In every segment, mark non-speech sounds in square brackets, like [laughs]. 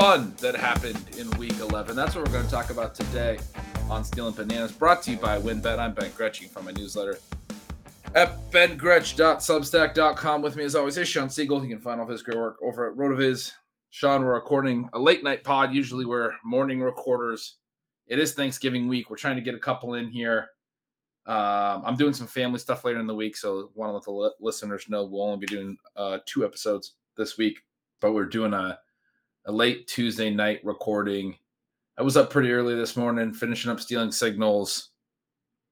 Fun that happened in week 11? That's what we're going to talk about today on Stealing Bananas, brought to you by WinBet. I'm Ben Gretchen from my newsletter at bengretch.substack.com. With me, as always, is Sean Siegele. You can find all of his great work over at RotoViz. Sean, we're recording a late night pod. Usually we're morning recorders. It is Thanksgiving week. We're trying to get a couple in here. Um, I'm doing some family stuff later in the week, so want to let the listeners know we'll only be doing uh, two episodes this week, but we're doing a a late Tuesday night recording. I was up pretty early this morning, finishing up stealing signals.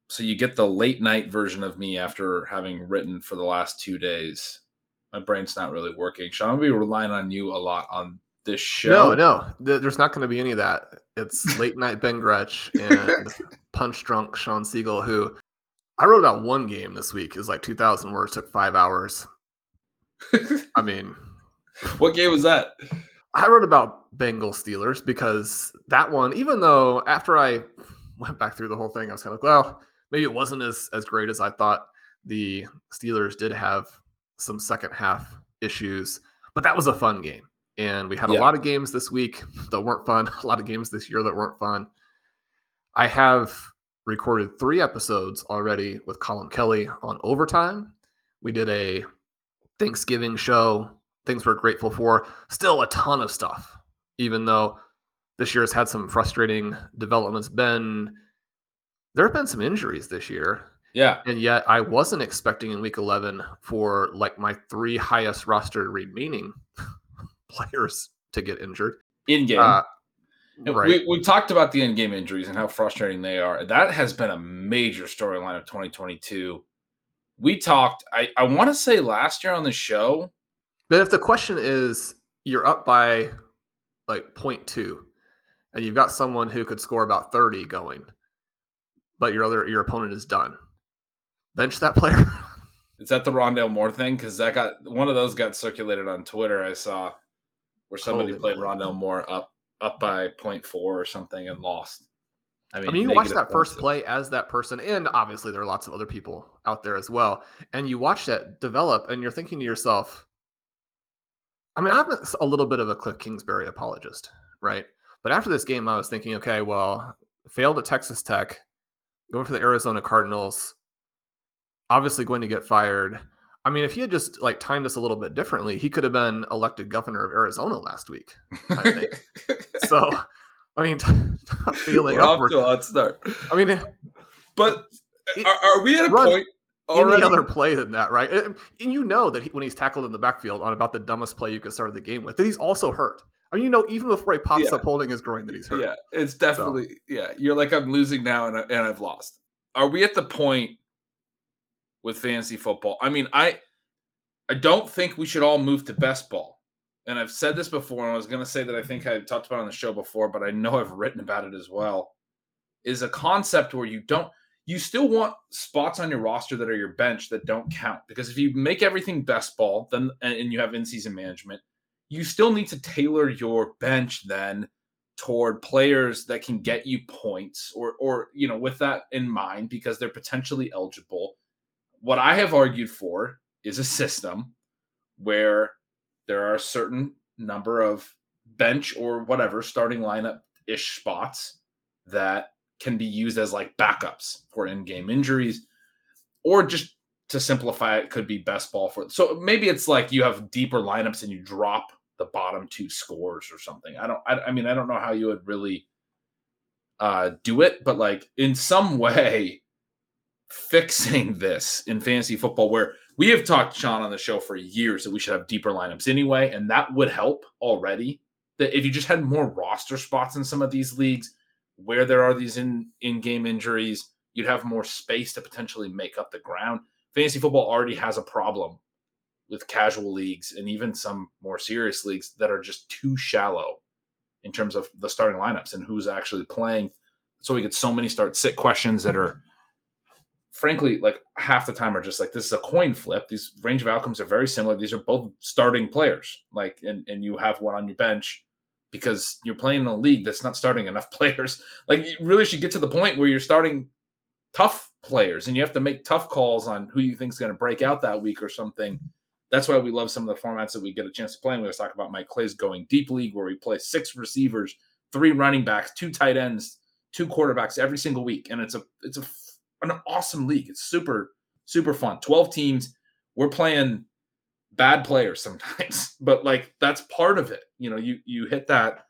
So you get the late night version of me after having written for the last two days. My brain's not really working. Shawn, I'm gonna be relying on you a lot on this show. No, no, there's not going to be any of that. It's [laughs] late night Ben Gretch and punch drunk Sean Siegele, who I wrote about one game this week. Is like 2,000 words, took five hours. [laughs] I mean, what game was that? I wrote about Bengal Steelers because that one, even though after I went back through the whole thing, I was kind of like, well, maybe it wasn't as as great as I thought. The Steelers did have some second half issues, but that was a fun game. And we had Yeah. a lot of games this week that weren't fun, [laughs] a lot of games this year that weren't fun. I have recorded three episodes already with Colin Kelly on overtime. We did a Thanksgiving show, things we're grateful for. Still a ton of stuff, even though this year has had some frustrating developments. Been there have been some injuries this year, Yeah. and yet I wasn't expecting in week 11 for like my three highest roster remaining [laughs] players to get injured. In game. Uh, We, right. we talked about the in-game injuries and how frustrating they are. That has been a major storyline of 2022. We talked, I, I want to say last year on the show. But if the question is you're up by like 0.2 and you've got someone who could score about 30 going, but your other your opponent is done. Bench that player. [laughs] Is that the Rondale Moore thing? Because that got one of those got circulated on Twitter. I saw where somebody Holy played moly. Rondale Moore up up by 0.4 or something and lost. I mean, you watch that first play as that person, and obviously there are lots of other people out there as well. And you watch that develop, and you're thinking to yourself, I mean, I'm a- little bit of a Cliff Kingsbury apologist, right? But after this game, I was thinking, okay, well, failed at Texas Tech, going for the Arizona Cardinals, obviously going to get fired. I mean, if he had just like timed this a little bit differently, he could have been elected governor of Arizona last week. I think. So, [laughs] I mean, [laughs] feeling We're off to a hot start. I mean, But It- are, are we at a run point any other play than that, right? And and you know that he, when he's tackled in the backfield on about the dumbest play you could start the game with, that he's also hurt. I mean, you know, even before he pops Yeah. up holding his groin, that he's hurt. Yeah, it's definitely yeah. You're like I'm losing now and I, and I've lost. Are we at the point with fantasy football? I mean, I I don't think we should all move to best ball. And I've said this before, and I was going to say that I think I've talked about it on the show before, but I know I've written about it as well. Is a concept where you don't you still want spots on your roster that are your bench that don't count because if you make everything best ball, then and, you have in season management, you still need to tailor your bench then toward players that can get you points or or you know with that in mind because they're potentially eligible. What i have argued for is a system where there are a certain number of bench or whatever starting lineup ish spots that can be used as like backups for in-game injuries or just to simplify it could be best ball for so maybe it's like you have deeper lineups and you drop the bottom two scores or something. I don't i, I mean i don't know how you would really uh do it but like in some way fixing this in fantasy football where we have talked sean on the show for years that we should have deeper lineups anyway and that would help already that if you just had more roster spots in some of these leagues where there are these in in-game injuries you'd have more space to potentially make up the ground fantasy football already has a problem with casual leagues and even some more serious leagues that are just too shallow in terms of the starting lineups and who's actually playing. So we get so many start sit questions that are frankly like half the time are just like this is a coin flip. These range of outcomes are very similar. These are both starting players. Like and, and you have one on your bench because you're playing in a league that's not starting enough [laughs] players. Like you really should get to the point where you're starting tough players and you have to make tough calls on who you think is going to break out that week or something that's why we love some of the formats that we get a chance to play. And we always talk about Mike Clay's going deep league, where we play six receivers, three running backs, two tight ends, two quarterbacks every single week, and it's a it's a an awesome league. It's super super fun. Twelve teams. We're playing bad players sometimes, [laughs] but like that's part of it. You know, you you hit that.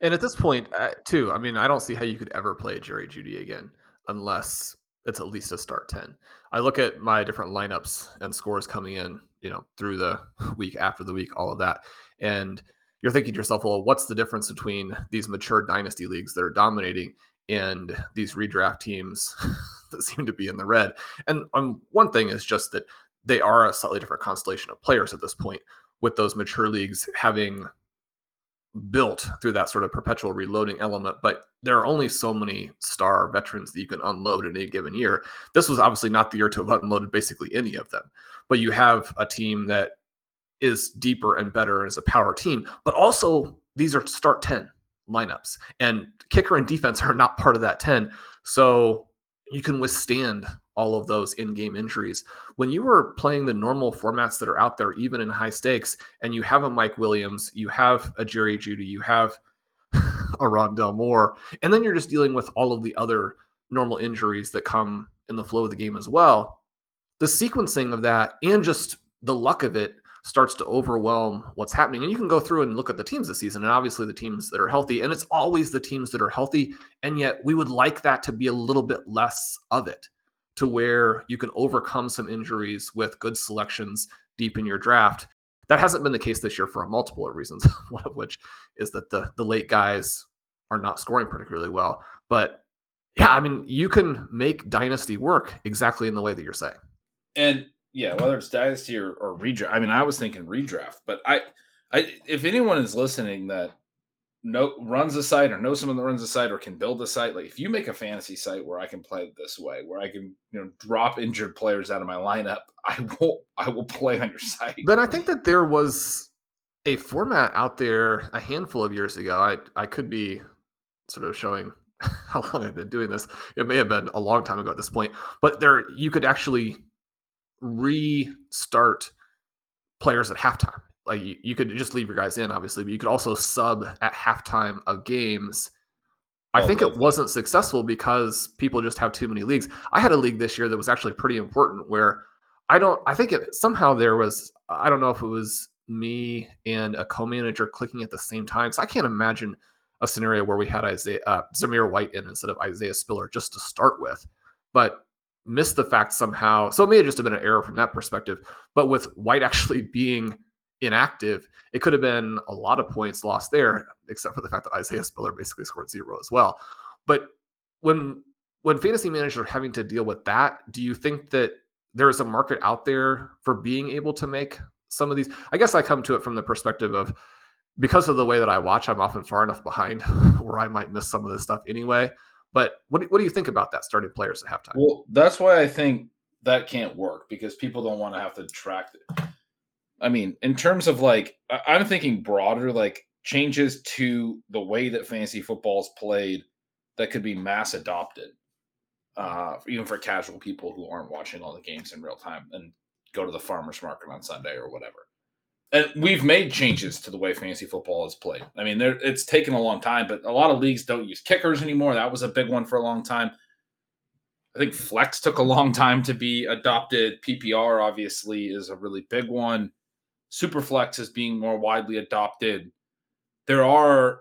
And at this point, uh, too, I mean, I don't see how you could ever play Jerry Jeudy again unless it's at least a start ten. I look at my different lineups and scores coming in you know through the [laughs] week after the week all of that and you're thinking to yourself well what's the difference between these mature dynasty leagues that are dominating and these redraft teams [laughs] that seem to be in the red and um, one thing is just that they are a slightly different constellation of players at this point with those mature leagues having built through that sort of perpetual reloading element, but there are only so many star veterans that you can unload in a given year. This was obviously not the year to have unloaded basically any of them but you have a team that is deeper and better as a power team. But also, these are start 10 lineups, and kicker and defense [laughs] are not part of that 10. So you can withstand all of those in-game injuries. When you were playing the normal formats that are out there, even in high stakes, and you have a Mike Williams, you have a Jerry Jeudy, you have [laughs] a Rondale Moore, and then you're just dealing with all of the other normal injuries that come in the flow of the game as well the sequencing of that and just the luck of it starts to overwhelm what's happening. And you can go through and look at the teams this season, and obviously the teams that are healthy, and it's always the teams that are healthy. And yet we would like that to be a little bit less of it to where you can overcome some injuries with good selections deep in your draft. That hasn't been the case this year for a multiple of reasons, [laughs] one of which is that the the late guys are not scoring particularly well. But yeah, I mean, you can make dynasty work exactly in the way that you're saying. And yeah, whether it's dynasty or, or redraft. I mean, I was thinking redraft, but I, I, if anyone is listening that no runs a site or knows someone that runs a site or can build a site, like if you make a fantasy site where I can play this way, where I can you know drop injured players out of my lineup, [laughs] I will I will play on your site. But I think that there was a format out there a handful of years ago. I I could be sort of showing [laughs] how long I've been doing this. It may have been a long time ago at this point, but there you could actually restart players at halftime. Like you, you could just leave your guys in, obviously, but you could also sub at halftime of games. I oh, think it wasn't successful because people just have too many leagues. I had a league this year that was actually pretty important where I don't, I think it somehow there was, I don't know if it was me and a co manager clicking at the same time. So I can't imagine a scenario where we had Isaiah, uh, Zamir White in instead of Isaiah Spiller just to start with. But missed the fact somehow. So it may have just have been an error from that perspective. But with White [laughs] actually being inactive, it could have been a lot of points lost there, except for the fact that Isaiah Spiller basically scored zero as well. But when when fantasy managers are having to deal with that, do you think that there is a market out there for being able to make some of these? I guess I come to it from the perspective of because of the way that I watch, I'm often far enough behind [laughs] where I might miss some of this stuff anyway. But what do, what do you think about that starting players at halftime? Well, that's why I think that can't work because people don't want to have to track it. I mean, in terms of like, I'm thinking broader, like changes to the way that fantasy football is played that could be mass adopted, uh, even for casual people who aren't watching all the games in real time and go to the farmer's market on Sunday or whatever. and we've made changes to the way fantasy football is played. I mean, there it's taken a long time, but a lot of leagues don't use kickers anymore. That was a big one for a long time. I think flex took a long time to be adopted. PPR obviously is a really big one. Superflex is being more widely adopted. There are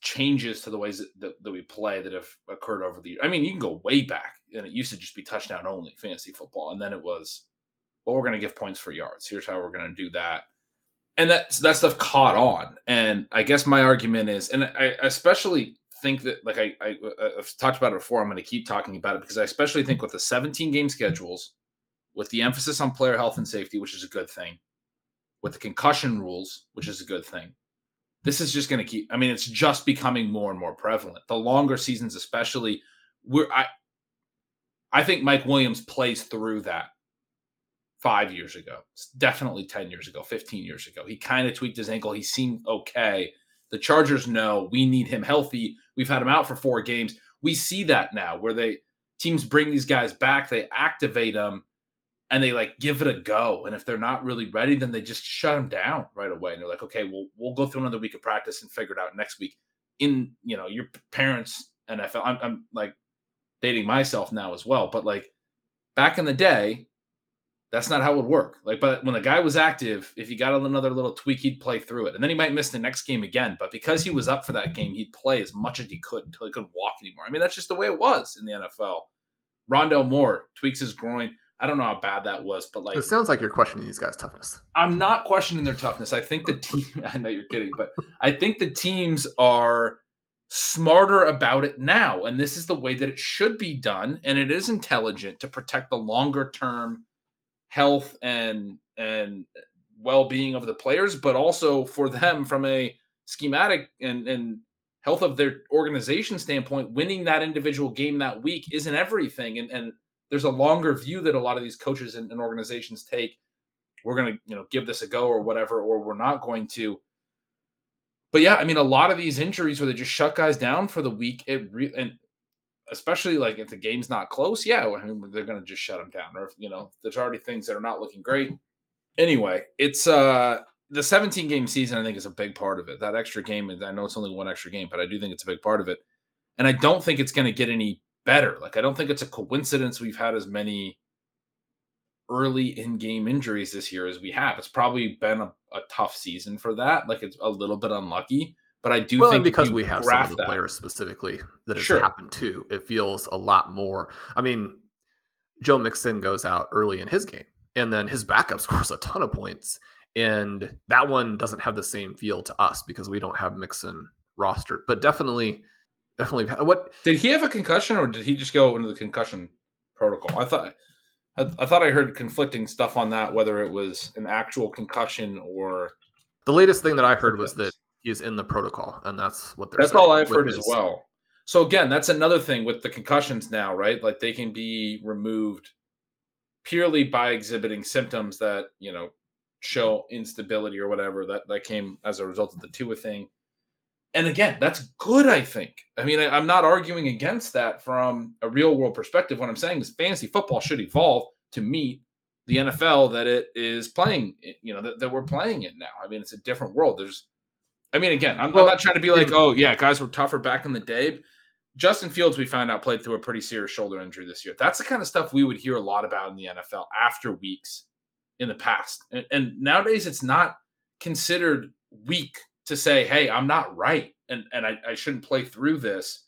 changes to the ways that, that, that we play that have occurred over the. Years. I mean, you can go way back, and it used to just be touchdown only fantasy football, and then it was, well, we're going to give points for yards. Here's how we're going to do that and that that stuff caught on. And I guess my argument is, and I especially think that, like I, I have talked about it before, I'm going to keep talking about it because I especially think with the 17 game schedules, with the emphasis on player health and safety, which is a good thing, with the concussion rules, which is a good thing. This is just going to keep. I mean, it's just becoming more and more prevalent. The longer seasons, especially, we're I. I think Mike Williams plays through that five years ago, definitely 10 years ago, 15 years ago. He kind of tweaked his ankle. He seemed okay. The Chargers know we need him healthy. We've had him out for four games. We see that now where they teams bring these guys back, they activate them and they like give it a go. And if they're not really ready, then they just shut them down right away. And they're like, okay, well, we'll go through another week of practice and figure it out next week. In you know, your parents' NFL, I'm, I'm like dating myself now as well, but like back in the day, that's not how it would work. Like, but when the guy was active, if he got another little tweak, he'd play through it. And then he might miss the next game again. But because he was up for that game, he'd play as much as he could until he couldn't walk anymore. I mean, that's just the way it was in the NFL. Rondale Moore tweaks his groin. I don't know how bad that was, but like it sounds like you're questioning these guys' toughness. I'm not questioning their toughness. I think the team [laughs] I know you're kidding, but I think the teams are smarter about it now. And this is the way that it should be done. And it is intelligent to protect the longer term health and and well-being of the players, but also for them from a schematic and and health of their organization standpoint, winning that individual game that week isn't everything. And and there's a longer view that a lot of these coaches and, and organizations take. We're gonna, you know, give this a go or whatever, or we're not going to. But yeah, I mean, a lot of these injuries where they just shut guys down for the week, it re- and especially like if the game's not close, yeah, I mean, they're going to just shut them down. Or if, you know, there's already things that are not looking great. Anyway, it's uh the 17 game season. I think is a big part of it. That extra game, I know it's only one extra game, but I do think it's a big part of it. And I don't think it's going to get any better. Like I don't think it's a coincidence we've had as many early in game injuries this year as we have. It's probably been a, a tough season for that. Like it's a little bit unlucky. But I do well, think because we have some of the that, players specifically that has sure. happened too, it feels a lot more. I mean, Joe Mixon goes out early in his game, and then his backup [laughs] scores a ton of points, and that one doesn't have the same feel to us because we don't have Mixon rostered. But definitely, definitely, what did he have a concussion or did he just go into the concussion protocol? I thought. I, I thought I heard conflicting stuff on that, whether it was an actual concussion or the latest thing that I heard was that he's in the protocol, and that's what they're. That's all I've heard his... as well. So again, that's another thing with the concussions now, right? Like they can be removed purely by exhibiting symptoms that you know show instability or whatever that that came as a result of the Tua thing. And again, that's good. I think. I mean, I, I'm not arguing against that from a real world perspective. What I'm saying is, fantasy football should evolve to meet the NFL that it is playing. Eh, you know that, that we're playing it now. I mean, it's a different world. There's I mean, again, I'm, well, I'm, not trying to be like, oh yeah, guys were tougher back in the day. Justin Fields, we found out, played through a pretty serious shoulder injury this year. That's the kind of stuff we would hear a lot about in the NFL after weeks in the past. And, and nowadays, it's not considered weak to say, hey, I'm not right and, and I, I shouldn't play through this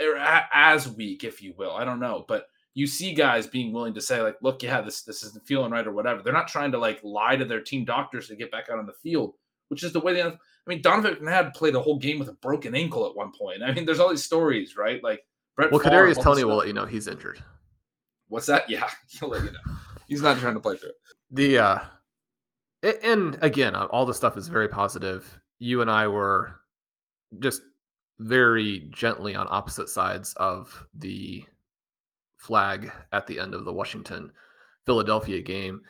or as weak, if you will. I don't know. But you see guys being willing to say, like, look, yeah, this this isn't feeling right or whatever. They're not trying to like lie to their team doctors to get back out on the field, which is the way the I mean, Donovan McNabb played a whole game with a broken ankle at one point. I mean, there's all these stories, right? Like Brett. Well, Kadarius Toney will let you know he's injured. What's that? [laughs] Yeah, he'll let you know. He's not trying to play through it. The uh, and again, uh, all the stuff is very positive. You and I were just very gently on opposite sides of the flag at the end of the Washington Philadelphia game.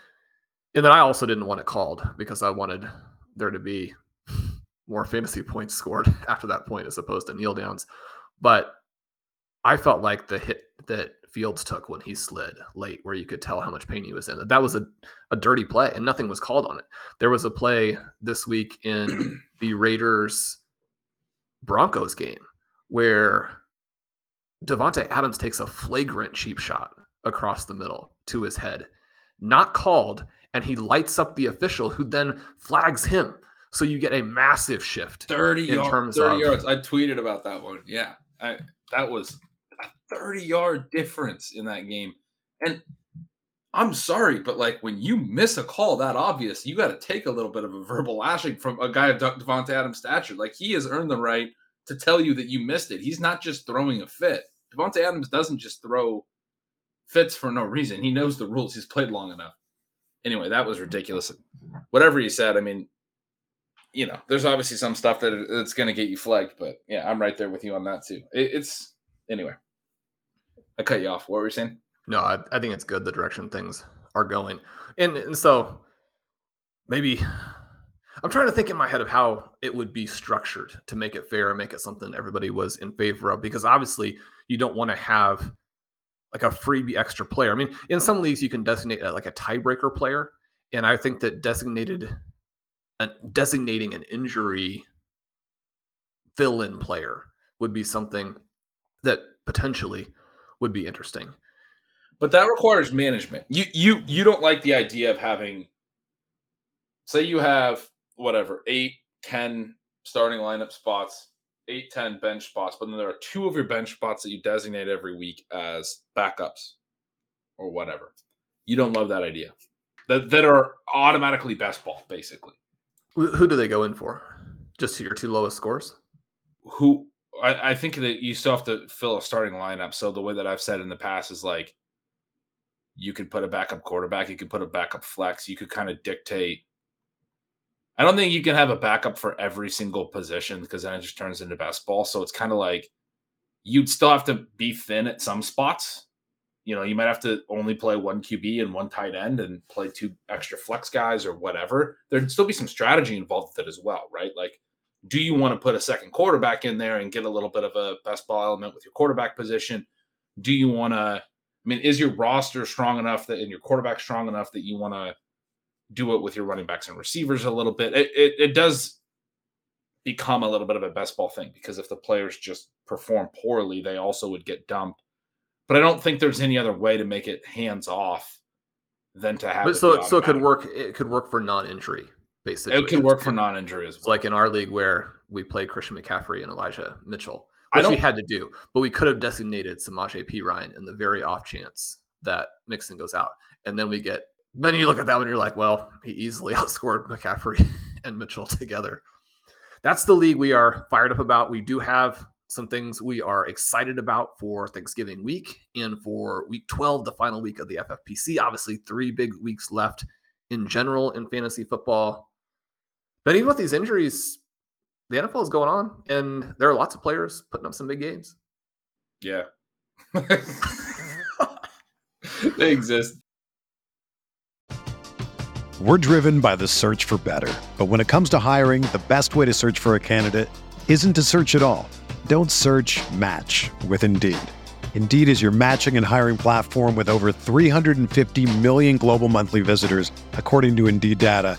And then I also didn't want it called because I wanted there to be [laughs] more fantasy points scored [laughs] after that point as opposed to kneel downs. But I felt like the hit that Fields took when he slid late, where you could tell how much pain he was in. That was a, a dirty play, and nothing was called on it. There was a play this week in [clears throat] the Raiders Broncos game where Davante Adams takes a flagrant cheap shot across the middle to his head, not called, and he lights up the official who then flags him. So you get a massive shift. 30 in yard, terms 30 of- yards. I tweeted about that one. Yeah. I that was 30 yard difference in that game. And I'm sorry, but like when you miss a call that obvious, you got to take a little bit of a [laughs] verbal lashing from a guy of De- Davante Adams' stature. Like he has earned the right to tell you that you missed it. He's not just throwing a fit. Davante Adams doesn't just throw fits for no reason. He knows the rules. He's played long enough. Anyway, that was ridiculous. Whatever he said, I mean, you know, there's obviously some stuff that that's going to get you flagged, but yeah, I'm right there with you on that too. It, it's anyway. I cut you off. What were you saying? No, I, I think it's good the direction things are going. And, and so maybe I'm trying to think in my head of how it would be structured to make it fair and make it something everybody was in favor of. Because obviously, you don't want to have like a freebie extra player. I mean, in some leagues, you can designate uh, like a tiebreaker player. And I think that designated uh, designating an injury fill in player would be something that potentially would be interesting. But that requires management. You you you don't like the idea of having say you have whatever, eight, ten starting lineup spots, eight, ten bench spots, but then there are two of your bench spots that you designate every week as backups or whatever. You don't love that idea. That that are automatically best ball, basically. Who, who do they go in for? Just your two lowest scores? who I, I think that you still have to fill a starting lineup. So the way that I've said in the past is like you could put a backup quarterback, you could put a backup flex, you could kind of dictate. I don't think you can have a backup for every single position because then it just turns into best ball. So it's kind of like you'd still have to be thin at some spots. You know, you might have to only play one QB and one tight end and play two extra flex guys or whatever. There'd still be some strategy involved with it as well, right? Like do you want to put a second quarterback in there and get a little bit of a best ball element with your quarterback position? Do you want to? I mean, is your roster strong enough that and your quarterback strong enough that you want to do it with your running backs and receivers a little bit? It, it it does become a little bit of a best ball thing because if the players just perform poorly, they also would get dumped. But I don't think there's any other way to make it hands off than to have. But it so so it could work. It could work for non-injury, basically. It can work for non-injury as It's well. like in our league where we played Christian McCaffrey and Elijah Mitchell, which we had to do, but we could have designated Samaje Perine in the very off chance that Mixon goes out, and then we get. Then you look at that one, and you're like, well, he easily [laughs] outscored McCaffrey [laughs] and Mitchell together. That's the league we are fired up about. We do have some things we are excited about for Thanksgiving week and for week 12, the final week of the FFPC. Obviously, three big weeks left in general in fantasy football. But even with these injuries, the NFL is going on, and there are lots of players putting up some big games. Yeah. [laughs] they exist. We're driven by the search for better. But when it comes to hiring, the best way to search for a candidate isn't to search at all. Don't search match with Indeed. Indeed is your matching and hiring platform with over 350 million global monthly visitors, according to Indeed data,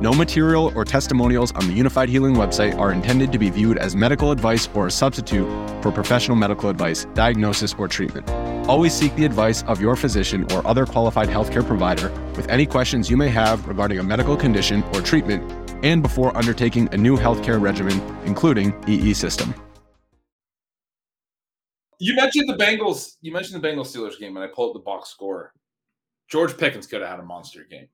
No material or testimonials on the Unifyd Healing website are intended to be viewed as medical advice or a substitute for professional medical advice, diagnosis, or treatment. Always seek the advice of your physician or other qualified healthcare provider with any questions you may have regarding a medical condition or treatment and before undertaking a new healthcare regimen, including EE system. You mentioned the Bengals. You mentioned the Bengals Steelers game, and I pulled up the box score. George Pickens could have had a monster game.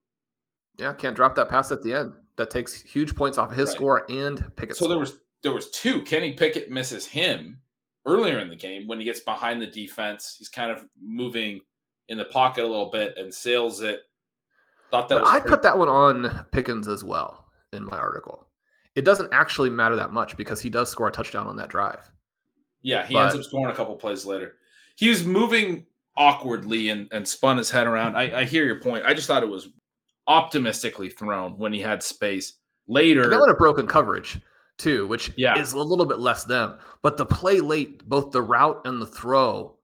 Yeah, can't drop that pass at the end. That takes huge points off of his right. score and Pickett. So score. there was there was two. Kenny Pickett misses him earlier in the game when he gets behind the defense. He's kind of moving in the pocket a little bit and sails it. Thought that I put that one on Pickens as well in my article. It doesn't actually matter that much because he does score a touchdown on that drive. Yeah, he but, ends up scoring a couple plays later. He was moving awkwardly and, and spun his head around. I, I hear your point. I just thought it was optimistically thrown when he had space. Later, that would have broken coverage too, which yeah. is a little bit less them. But the play late, both the route and the throw,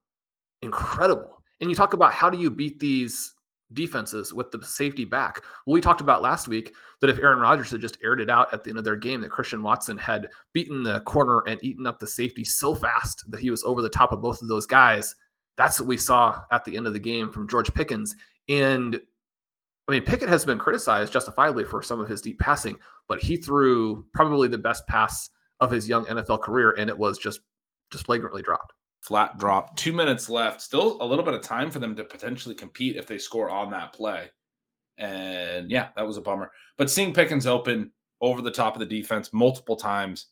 incredible. And you talk about how do you beat these defenses with the safety back. Well, we talked about last week that if Aaron Rodgers had just aired it out at the end of their game, that Christian Watson had beaten the corner and eaten up the safety so fast that he was over the top of both of those guys. That's what we saw at the end of the game from George Pickens. And I mean, Pickett has been criticized justifiably for some of his deep passing, but he threw probably the best pass of his young NFL career, and it was just just flagrantly dropped flat drop. Two minutes left. Still a little bit of time for them to potentially compete if they score on that play. And yeah, that was a bummer. But seeing Pickens open over the top of the defense multiple times.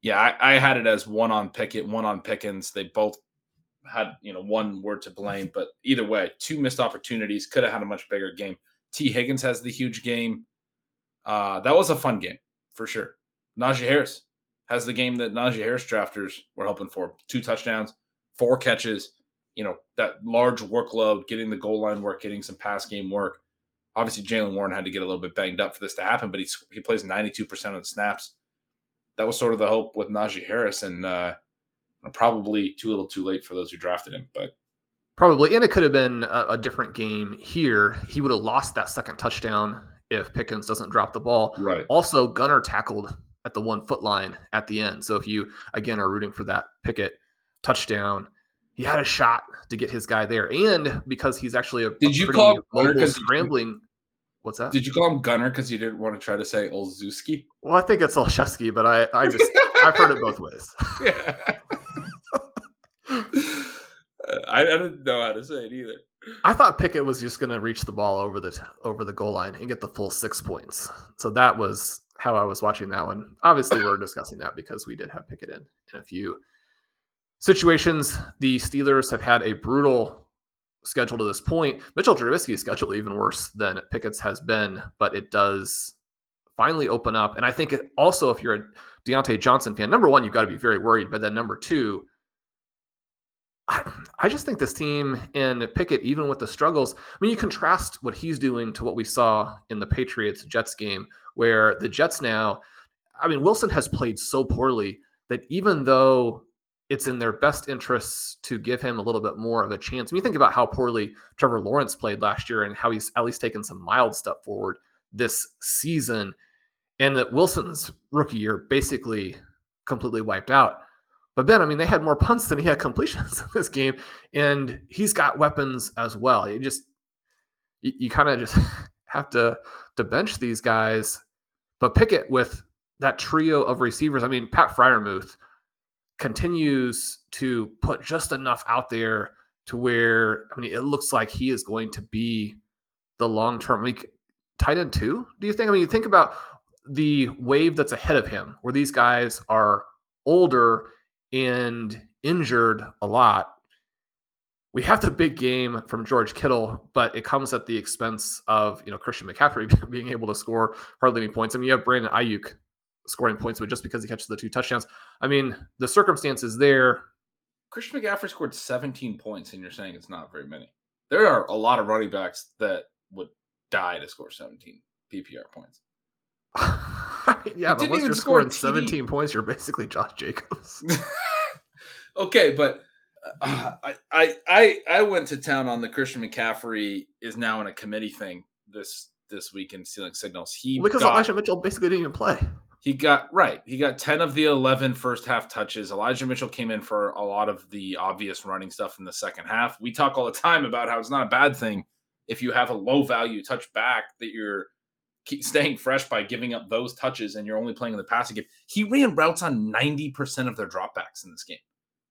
Yeah, I, I had it as one on Pickett, one on Pickens. They both had, you know, one word to blame. But either way, two missed opportunities. Could have had a much bigger game. Tee Higgins has the huge game. Uh, that was a fun game for sure. Najee Harris, has the game that Najee Harris drafters were hoping for. Two touchdowns, four catches, you know, that large workload, getting the goal line work, getting some pass game work. Obviously, Jaylen Warren had to get a little bit banged up for this to happen, but he, he plays 92% of the snaps. That was sort of the hope with Najee Harris, and uh, probably too little too late for those who drafted him. But Probably, and it could have been a, a, different game here. He would have lost that second touchdown if Pickens doesn't drop the ball. Right. Also, Gunner tackled at the one foot line at the end. So if you again are rooting for that Pickett touchdown, he had a shot to get his guy there, and because he's actually a did a you call him scrambling? What's that? Did you call him Gunner because you didn't want to try to say Olszewski? Well, I think it's Olszewski, but I I just I've heard it both ways. [laughs] [laughs] Yeah. I, I didn't know how to say it either. I thought Pickett was just going to reach the ball over the over the goal line and get the full six points. So that was how I was watching that one. Obviously, we're [coughs] discussing that because we did have Pickett in in a few situations. The Steelers have had a brutal schedule to this point. Mitchell Trubisky's schedule even worse than Pickett's has been, but it does finally open up. And I think it also, if you're a Diontae Johnson fan, number one, you've got to be very worried. But then number two, I, just think this team and Pickett, even with the struggles, I mean, you contrast what he's doing to what we saw in the Patriots Jets game where the Jets now, I mean, Wilson has played so poorly that even though it's in their best interests to give him a little bit more of a chance. When you think about how poorly Trevor Lawrence played last year and how he's at least taken some mild step forward this season, and that Wilson's rookie year basically completely wiped out. But Ben, I mean, they had more punts than he had completions [laughs] in this game, and he's got weapons as well. You just you, you kind of just [laughs] have to to bench these guys. But Pickett with that trio of receivers, I mean, Pat Freiermuth continues to put just enough out there to where I mean it looks like he is going to be the long term. I mean, tight end two. Do you think? I mean, you think about the wave that's ahead of him, where these guys are older and injured a lot. we have the big game from George Kittle, but it comes at the expense of you know Christian McCaffrey [laughs] being able to score hardly any points. I mean, you have Brandon Aiyuk scoring points, but just because he catches the two touchdowns, I mean, the circumstances there. Christian McCaffrey scored 17 points, and you're saying it's not very many. There are a lot of running backs that would die to score 17 PPR points. [laughs] [laughs] yeah, but once you're scoring 17 points, you're basically Josh Jacobs. [laughs] okay, but uh, I, I I went to town on the Christian McCaffrey is now in a committee thing this this week in stealing signals. He because got, Elijah Mitchell basically didn't even play. He got right. He got 10 of the 11 first half touches. Elijah Mitchell came in for a lot of the obvious running stuff in the second half. We talk all the time about how it's not a bad thing if you have a low value touch back that you're staying fresh by giving up those touches and you're only playing in the passing game. He ran routes on 90% of their dropbacks in this game.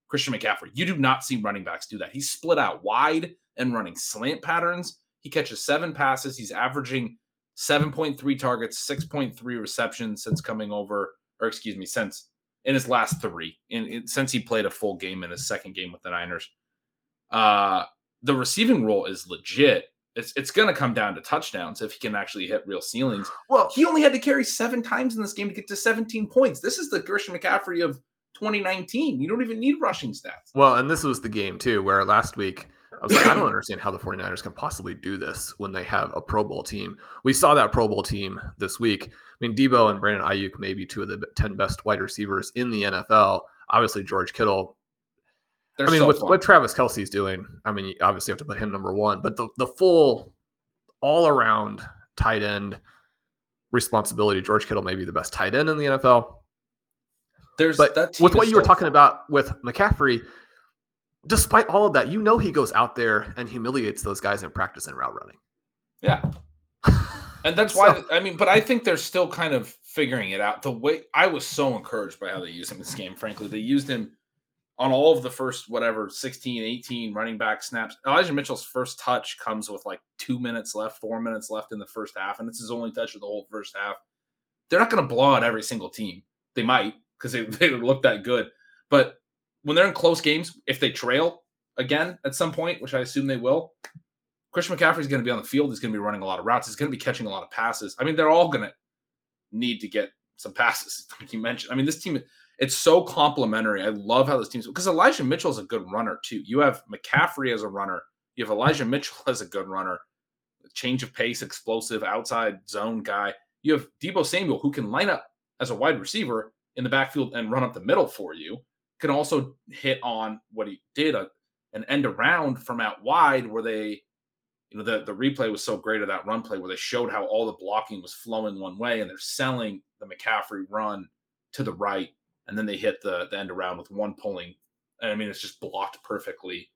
Christian McCaffrey, you do not see running backs do that. He's split out wide and running slant patterns. He catches seven passes. He's averaging 7.3 targets, 6.3 receptions since coming over, or excuse me, since in his last three, in, in since he played a full game in his second game with the Niners. Uh, the receiving role is legit. It's it's going to come down to touchdowns if he can actually hit real ceilings. [gasps] Well, he only had to carry seven times in this game to get to 17 points. This is the Christian McCaffrey of 2019. You don't even need rushing stats. Well, and this was the game too, where last week I was like, I don't understand how the 49ers can possibly do this when they have a Pro Bowl team. We saw that Pro Bowl team this week. I mean, Deebo and Brandon Aiyuk may be two of the 10 best wide receivers in the NFL. Obviously, George Kittle they're I mean, so with what Travis Kelce's doing, I mean, obviously, you obviously have to put him number one, but the, the full all around tight end responsibility, George Kittle may be the best tight end in the NFL. There's but with what you were talking fun. about with McCaffrey, despite all of that, you know he goes out there and humiliates those guys in practice and route running. Yeah. [laughs] And that's why so, I mean, but I think they're still kind of figuring it out. The way I was so encouraged by how they used him in this game, frankly. They used him on all of the first whatever 16 18 running back snaps elijah mitchell's first touch comes with like two minutes left four minutes left in the first half and it's his only touch of the whole first half. They're not going to blow out every single team. They might because they, [laughs] they look that good. But when they're in close games if they trail again at some point which i assume they will christian mccaffrey is going to be on the field. He's going to be running a lot of routes. He's going to be catching a lot of passes. I mean they're all going to need to get some passes [laughs] like you mentioned. I mean this team it's so complementary. I love how this team's because Elijah Mitchell is a good runner too. You have McCaffrey as a runner. You have Elijah Mitchell [laughs] as a good runner, change of pace, explosive outside zone guy. You have Deebo Samuel who can line up as a wide receiver in the backfield and run up the middle for you. Can also hit on what he did a, an end around from out wide where they, you know, the, the replay was so great of that run play where they showed how all the blocking was flowing one way and they're selling the McCaffrey run to the right and then they hit the, the end around with one pulling. And I mean, it's just blocked perfectly.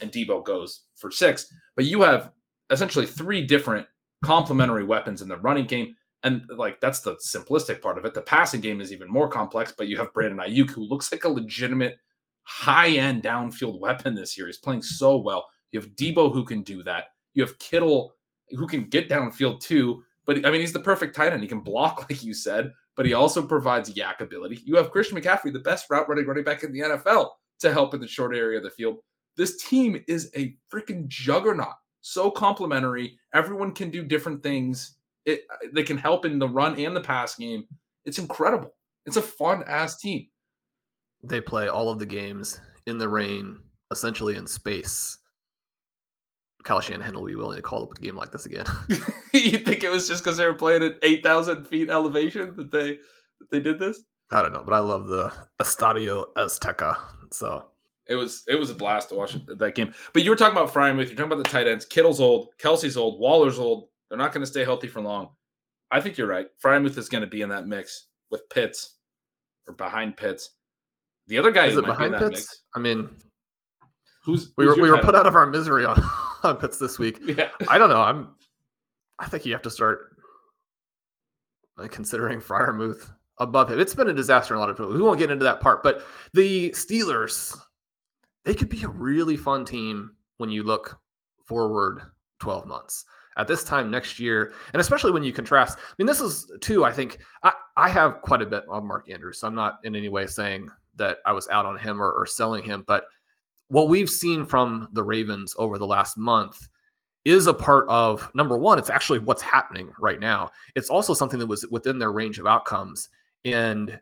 And Deebo goes for six. But you have essentially three different complementary weapons in the running game. And like that's the simplistic part of it. The passing game is even more complex, but you have Brandon Aiyuk, who looks like a legitimate high-end downfield weapon this year. He's playing so well. You have Deebo who can do that. You have Kittle who can get downfield too. But I mean, he's the perfect tight end. He can block, [laughs] like you said but he also provides YAC ability. You have Christian McCaffrey, the best route running running back in the NFL, to help in the short area of the field. This team is a freaking juggernaut. So complementary. Everyone can do different things. It they can help in the run and the pass game. It's incredible. It's a fun ass team. They play all of the games in the rain, essentially in space. Kyle Shanahan will be willing to call up a game like this again. [laughs] [laughs] you think it was just because they were playing at eight thousand feet elevation that they that they did this? I don't know, but I love the Estadio Azteca. So it was it was a blast to watch that game. But you were talking about Freiermuth. You're talking about the tight ends. Kittle's old, Kelce's old, Waller's old. They're not going to stay healthy for long. I think you're right. Freiermuth is going to be in that mix with Pitts or behind Pitts. The other guy is it behind Pitts? Mix, I mean, who's, who's we were we were put out of our misery on [laughs] Pitts this week. Yeah. I don't know. I'm. I think you have to start considering Freiermuth above him. It's been a disaster in a lot of people. We won't get into that part, but the Steelers, they could be a really fun team when you look forward 12 months. At this time next year, and especially when you contrast, I mean, this is too, I think I, I have quite a bit on Mark Andrews. So I'm not in any way saying that I was out on him or, or selling him, but what we've seen from the Ravens over the last month is a part of number one, it's actually what's happening right now. It's also something that was within their range of outcomes. And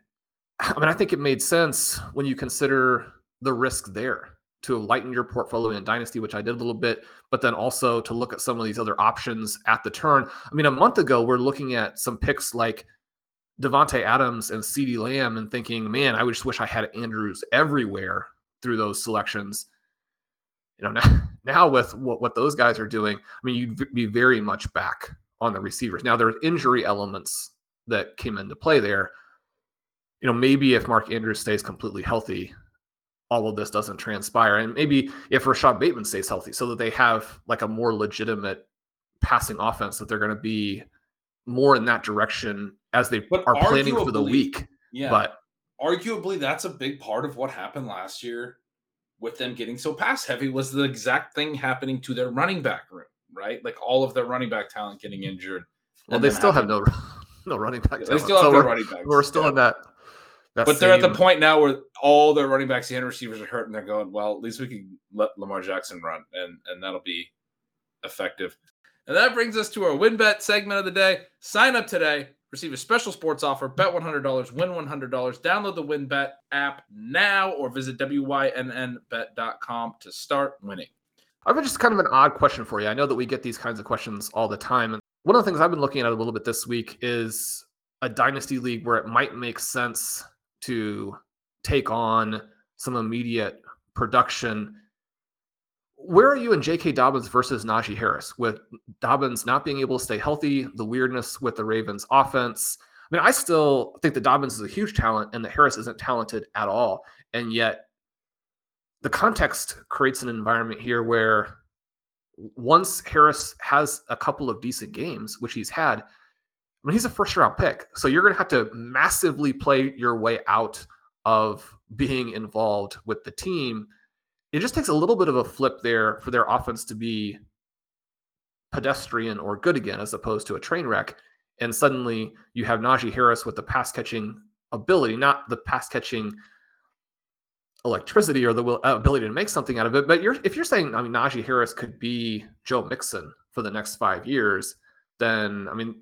I mean, I think it made sense when you consider the risk there to lighten your portfolio in Dynasty, which I did a little bit, but then also to look at some of these other options at the turn. I mean, a month ago, we're looking at some picks like Davante Adams and CeeDee Lamb and thinking, man, I just wish I had Andrews everywhere through those selections. You know, now, [laughs] now with what, what those guys are doing, I mean, you'd be very much back on the receivers. Now, there's injury elements that came into play there. You know, maybe if Mark Andrews stays completely healthy, all of this doesn't transpire. And maybe if Rashod Bateman stays healthy, so that they have like a more legitimate passing offense, that they're going to be more in that direction as they but are planning for the week. Yeah. But arguably, that's a big part of what happened last year with them getting so pass heavy was the exact thing happening to their running back room, right? Like all of their running back talent getting injured. Well, they still have no [laughs] no running back. They talent. still have so no running back. We're still yeah. in that but same... they're at the point now where all their running backs and receivers are hurt, and they're going, well, at least we can let Lamar Jackson run, and and that'll be effective. And that brings us to our WynnBET segment of the day. Sign up today, receive a special sports offer, bet $100, win $100. Download the WynnBET app now or visit WYNNBet.com to start winning. I have just kind of an odd question for you. I know that we get these kinds of questions all the time. And one of the things I've been looking at a little bit this week is a dynasty league where it might make sense to take on some immediate production. Where are you in J.K. Dobbins versus Najee Harris with Dobbins not being able to stay healthy, the weirdness with the Ravens offense? I mean, I still think that Dobbins is a huge talent and that Harris isn't talented at all. And yet, the context creates an environment here where once Harris has a couple of decent games, which he's had, I mean, he's a first round pick. So you're going to have to massively play your way out of being involved with the team, it just takes a little bit of a flip there for their offense to be pedestrian or good again, as opposed to a train wreck. And suddenly you have Najee Harris with the pass catching ability, not the pass catching electricity or the uh, ability to make something out of it. But you're, if you're saying, I mean, Najee Harris could be Joe Mixon for the next five years, then I mean,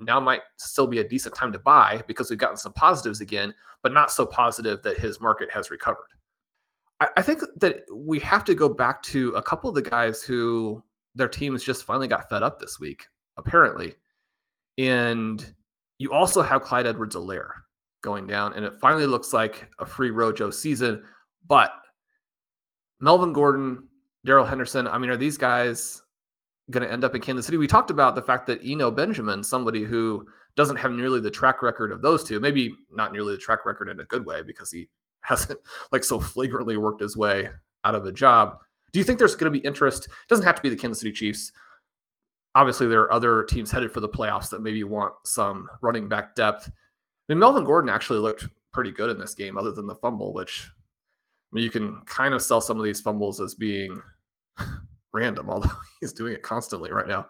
now might still be a decent time to buy because we've gotten some positives again, but not so positive that his market has recovered. I, I think that we have to go back to a couple of the guys who their teams just finally got fed up this week, apparently. And you also have Clyde Edwards Helaire going down, and it finally looks like a free Rojo season. But Melvin Gordon, Darrell Henderson, I mean, are these guys going to end up in Kansas City. We talked about the fact that Eno Benjamin, somebody who doesn't have nearly the track record of those two, maybe not nearly the track record in a good way because he hasn't like so flagrantly worked his way out of a job. Do you think there's going to be interest? It doesn't have to be the Kansas City Chiefs. Obviously, there are other teams headed for the playoffs that maybe want some running back depth. I mean, Melvin Gordon actually looked pretty good in this game, other than the fumble, which I mean, you can kind of sell some of these fumbles as being [laughs] random, although [laughs] he's doing it constantly right now.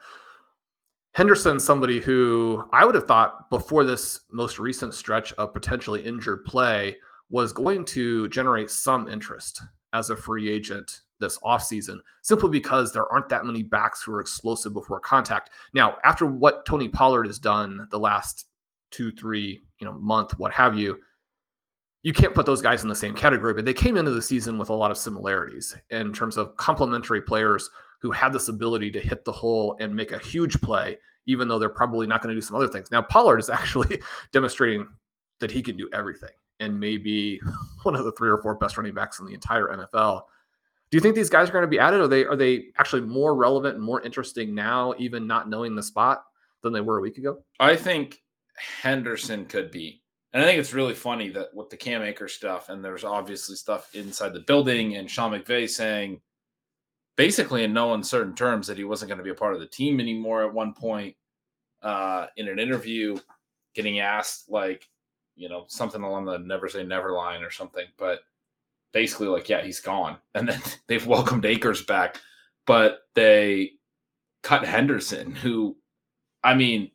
Henderson, somebody who I would have thought before this most recent stretch of potentially injured play was going to generate some interest as a free agent this offseason, simply because there aren't that many backs who are explosive before contact. Now, after what Tony Pollard has done the last two, three, you know, month, what have you, you can't put those guys in the same category, but they came into the season with a lot of similarities in terms of complementary players who had this ability to hit the hole and make a huge play, even though they're probably not going to do some other things. Now, Pollard is [laughs] actually demonstrating that he can do everything and maybe [laughs] one of the three or four best running backs in the entire NFL. Do you think these guys are going to be added? Are they are they actually more relevant and more interesting now, even not knowing the spot, than they were a week ago? I think Henderson could be and I think it's really funny that with the Cam Akers stuff, and there's obviously stuff inside the building, and Sean McVay saying basically in no uncertain terms that he wasn't going to be a part of the team anymore at one point uh, in an interview, getting asked like, you know, something along the never say never line or something, but basically like, yeah, he's gone. [laughs] And then they've welcomed Akers back, but they cut Henderson, who, I mean,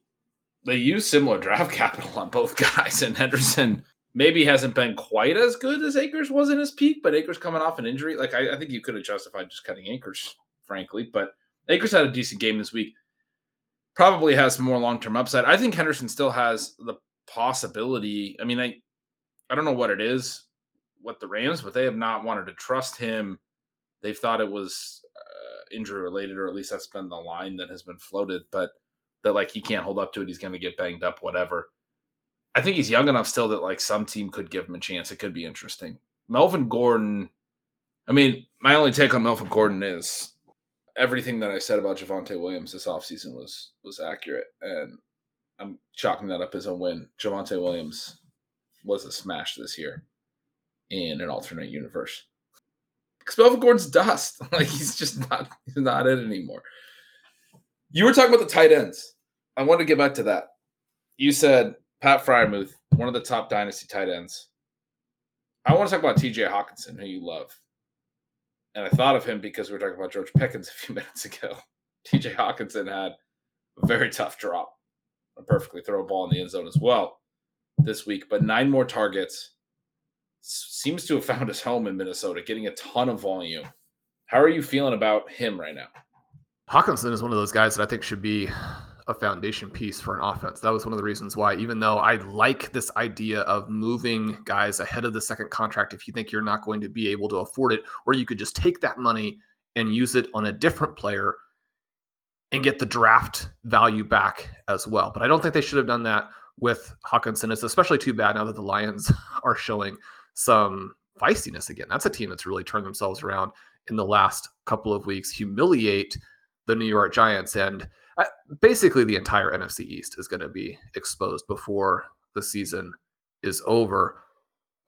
they use similar draft [laughs] capital on both guys, and Henderson maybe hasn't been quite as good as Akers was in his peak, but Akers coming off an injury, like I, I think you could have justified just cutting Akers, frankly. But Akers had a decent game this week. Probably has more long term upside. I think Henderson still has the possibility. I mean, I I don't know what it is, what the Rams, but they have not wanted to trust him. They've thought it was uh, injury related, or at least that's been the line that has been floated. But that like he can't hold up to it. He's going to get banged up, whatever. I think he's young enough still that like some team could give him a chance. It could be interesting. Melvin Gordon. I mean, my only take on Melvin Gordon is everything that I said about Javonte Williams this offseason was was accurate, and I'm chalking that up as a win. Javonte Williams was a smash this year in an alternate universe. Because Melvin Gordon's dust. [laughs] Like he's just not he's not it anymore. You were talking about the tight ends. I want to get back to that. You said Pat Freiermuth, one of the top dynasty tight ends. I want to talk about TJ Hockenson, who you love. And I thought of him because we were talking about George Pickens a few [laughs] minutes ago. TJ Hockenson had a very tough drop, perfectly throw a ball in the end zone as well this week, but nine more targets. Seems to have found his home in Minnesota, getting a ton of volume. How are you feeling about him right now? Hockenson is one of those guys that I think should be a foundation piece for an offense. That was one of the reasons why, even though I like this idea of moving guys ahead of the second contract, if you think you're not going to be able to afford it, or you could just take that money and use it on a different player and get the draft value back as well. But I don't think they should have done that with Hockenson. It's especially too bad now that the Lions [laughs] are showing some feistiness again. That's a team that's really turned themselves around in the last couple of weeks, humiliate the New York Giants. And uh, basically, the entire NFC East is going to be exposed before the season is over.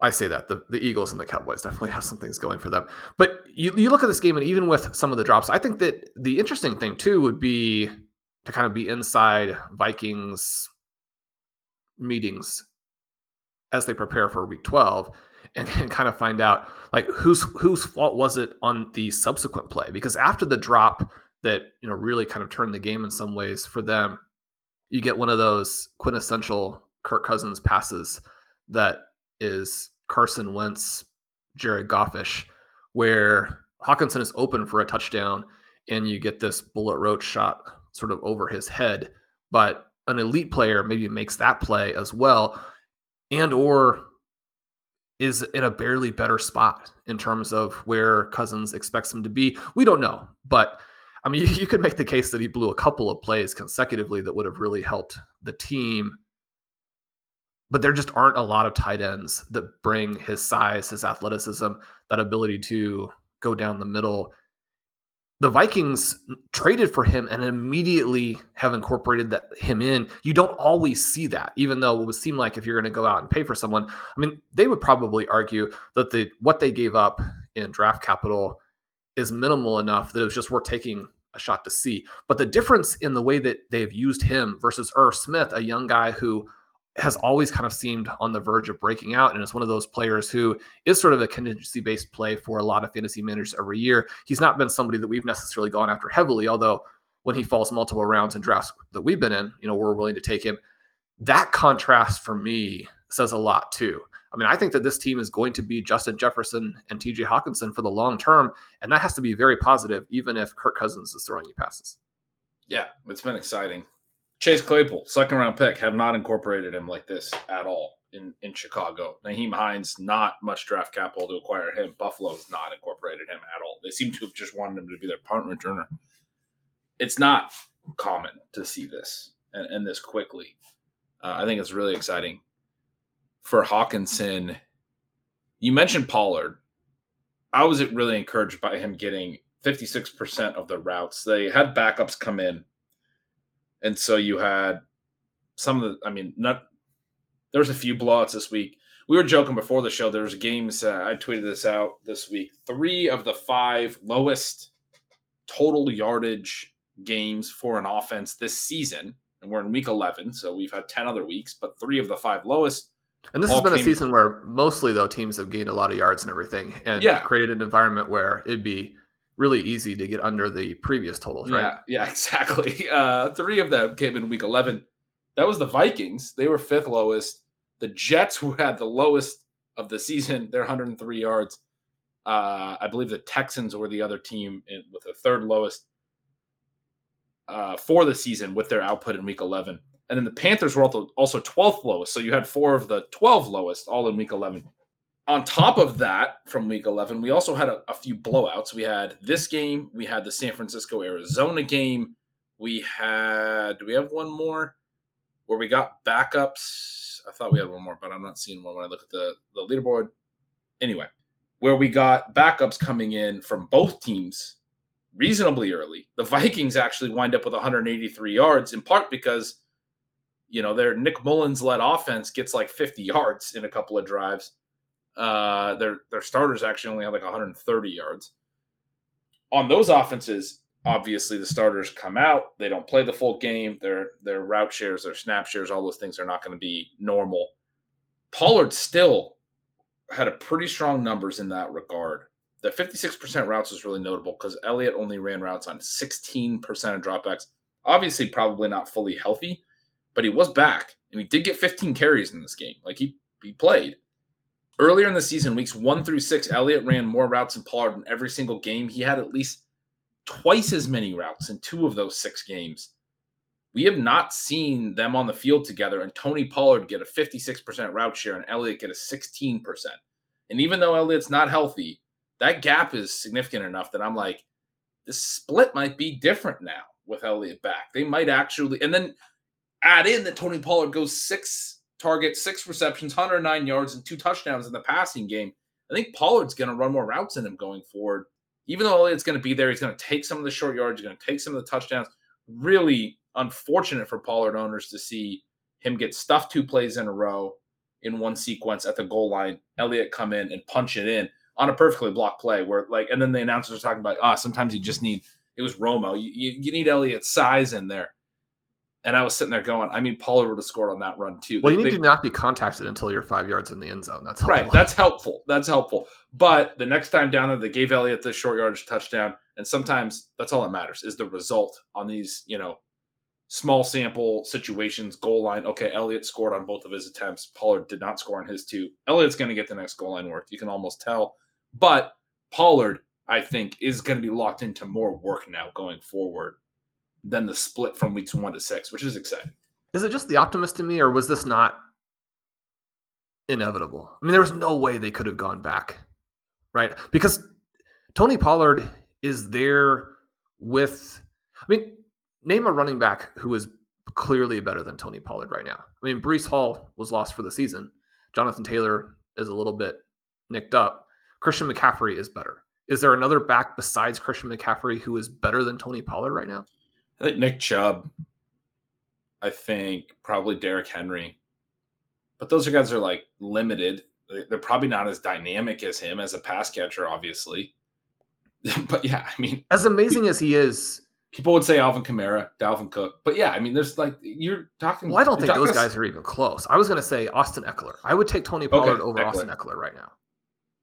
I say that the, the Eagles and the Cowboys definitely have some things going for them. But you, you look at this game, and even with some of the drops, I think that the interesting thing too would be to kind of be inside Vikings meetings as they prepare for week 12 and, and kind of find out like whose whose fault was it on the subsequent play because after the drop that you know really kind of turned the game in some ways for them you get one of those quintessential Kirk Cousins passes that is Carson Wentz Jared Goffish where Hockenson is open for a touchdown and you get this bullet roach shot sort of over his head but an elite player maybe makes that play as well and or is in a barely better spot in terms of where Cousins expects him to be. We don't know, but I mean, you, [laughs] you could make the case that he blew a couple of plays consecutively that would have really helped the team. But there just aren't a lot of tight ends that bring his size, his athleticism, that ability to go down the middle the Vikings traded for him and immediately have incorporated that him in. You don't always see that, even though it would seem like if you're going to go out and pay for someone, I mean, they would probably argue that the what they gave up in draft capital is minimal enough that it was just worth taking a shot to see. But the difference in the way that they've used him versus Irv Smith, a young guy who has always kind of seemed on the verge of breaking out and is one of those players who is sort of a contingency based play for a lot of fantasy managers every year. He's not been somebody that we've necessarily gone after heavily, although when he falls multiple rounds in drafts that we've been in, you know, we're willing to take him. That contrast for me says a lot too. I mean, I think that this team is going to be Justin Jefferson and TJ Hockenson for the long term, and that has to be very positive, even if Kirk Cousins is throwing you passes. Yeah, it's been exciting. Chase Claypool, second round pick, have not incorporated him like this at all in, in Chicago. Nyheim Hines, not much draft capital to acquire him. Buffalo has not incorporated him at all. They seem to have just wanted him to be their punt returner. It's not common to see this and, and this quickly. Uh, I think it's really exciting. For Hockenson. you mentioned Pollard. I was really encouraged by him getting 56% of the routes. They had backups come in and so you had some of the, I mean, not there was a few blowouts this week. We were joking before the show. There was games. Uh, I tweeted this out this week. Three of the five lowest total yardage games for an offense this season, and we're in week 11, so we've had 10 other weeks, but three of the five lowest. And this has been a season where mostly though teams have gained a lot of yards and everything, and yeah. created an environment where it'd be really easy to get under the previous totals, right? Yeah, yeah, [laughs] exactly. Uh, three of them came in week 11. That was the Vikings. They were fifth lowest. The Jets, who had the lowest of the season, they're 103 yards. Uh, I believe the Texans were the other team in, with the third lowest uh, for the season with their output in week 11. And then the Panthers were also 12th lowest. So you had four of the 12 lowest all in week 11. On top of that, from week 11, we also had a, a few blowouts. We had this game, we had the San Francisco Arizona game, we had, do we have one more where we got backups? I thought we had one more, but I'm not seeing one when I look at the, the leaderboard. Anyway, where we got backups coming in from both teams reasonably early. The Vikings actually wind up with 183 yards, in part because you know their Nick Mullens led offense gets like 50 yards in a couple of drives. Uh, their their starters actually only had like 130 yards. On those offenses, obviously the starters come out, they don't play the full game. Their their route shares, their snap shares, all those things are not going to be normal. Pollard still had a pretty strong numbers in that regard the 56% routes is really notable because Elliott only ran routes on 16% of dropbacks. Obviously, probably not fully healthy, but he was back and he did get 15 carries in this game. Like he he played. Earlier in the season, weeks one through six, Elliott ran more routes than Pollard in every single game. He had at least twice as many routes in two of those six games. We have not seen them on the field together, and Tony Pollard get a 56% route share and Elliott get a 16%. And even though Elliott's not healthy, that gap is significant enough that I'm like, this split might be different now with Elliott back. They might actually, and then add in that Tony Pollard goes six targets, six receptions, 109 yards, and two touchdowns in the passing game. I think Pollard's going to run more routes than him going forward. Even though Elliott's going to be there, he's going to take some of the short yards, he's going to take some of the touchdowns. Really unfortunate for Pollard owners to see him get stuffed two plays in a row in one sequence at the goal line. Elliott come in and punch it in on a perfectly blocked play where like and then the announcers are talking about ah oh, sometimes you just need it was Romo you, you, you need Elliott's size in there and I was sitting there going I mean Pollard would have scored on that run too well they, you need they, to not be contacted until you're five yards in the end zone that's helpful. right that's helpful that's helpful but the next time down there they gave Elliott the short yardage touchdown and sometimes that's all that matters is the result on these you know small sample situations, goal line. Okay, Elliott scored on both of his attempts. Pollard did not score on his two. Elliott's going to get the next goal line work. You can almost tell. But Pollard, I think, is going to be locked into more work now going forward than the split from weeks one to six, which is exciting. Is it just the optimist in me, or was this not inevitable? I mean, there was no way they could have gone back, right? Because Tony Pollard is there with, I mean, name a running back who is clearly better than Tony Pollard right now. I mean, Breece Hall was lost for the season. Jonathan Taylor is a little bit nicked up. Christian McCaffrey is better. Is there another back besides Christian McCaffrey who is better than Tony Pollard right now? I think Nick Chubb. I think probably Derrick Henry. But those are guys are like limited. They're probably not as dynamic as him as a pass catcher, obviously. [laughs] but yeah, I mean, as amazing as he is, people would say Alvin Kamara, Dalvin Cook. But yeah, I mean, there's like you're talking. Well, I don't think those guys are even close. I was going to say Austin Ekeler. I would take Tony Pollard okay, over Ekeler. Austin Ekeler right now.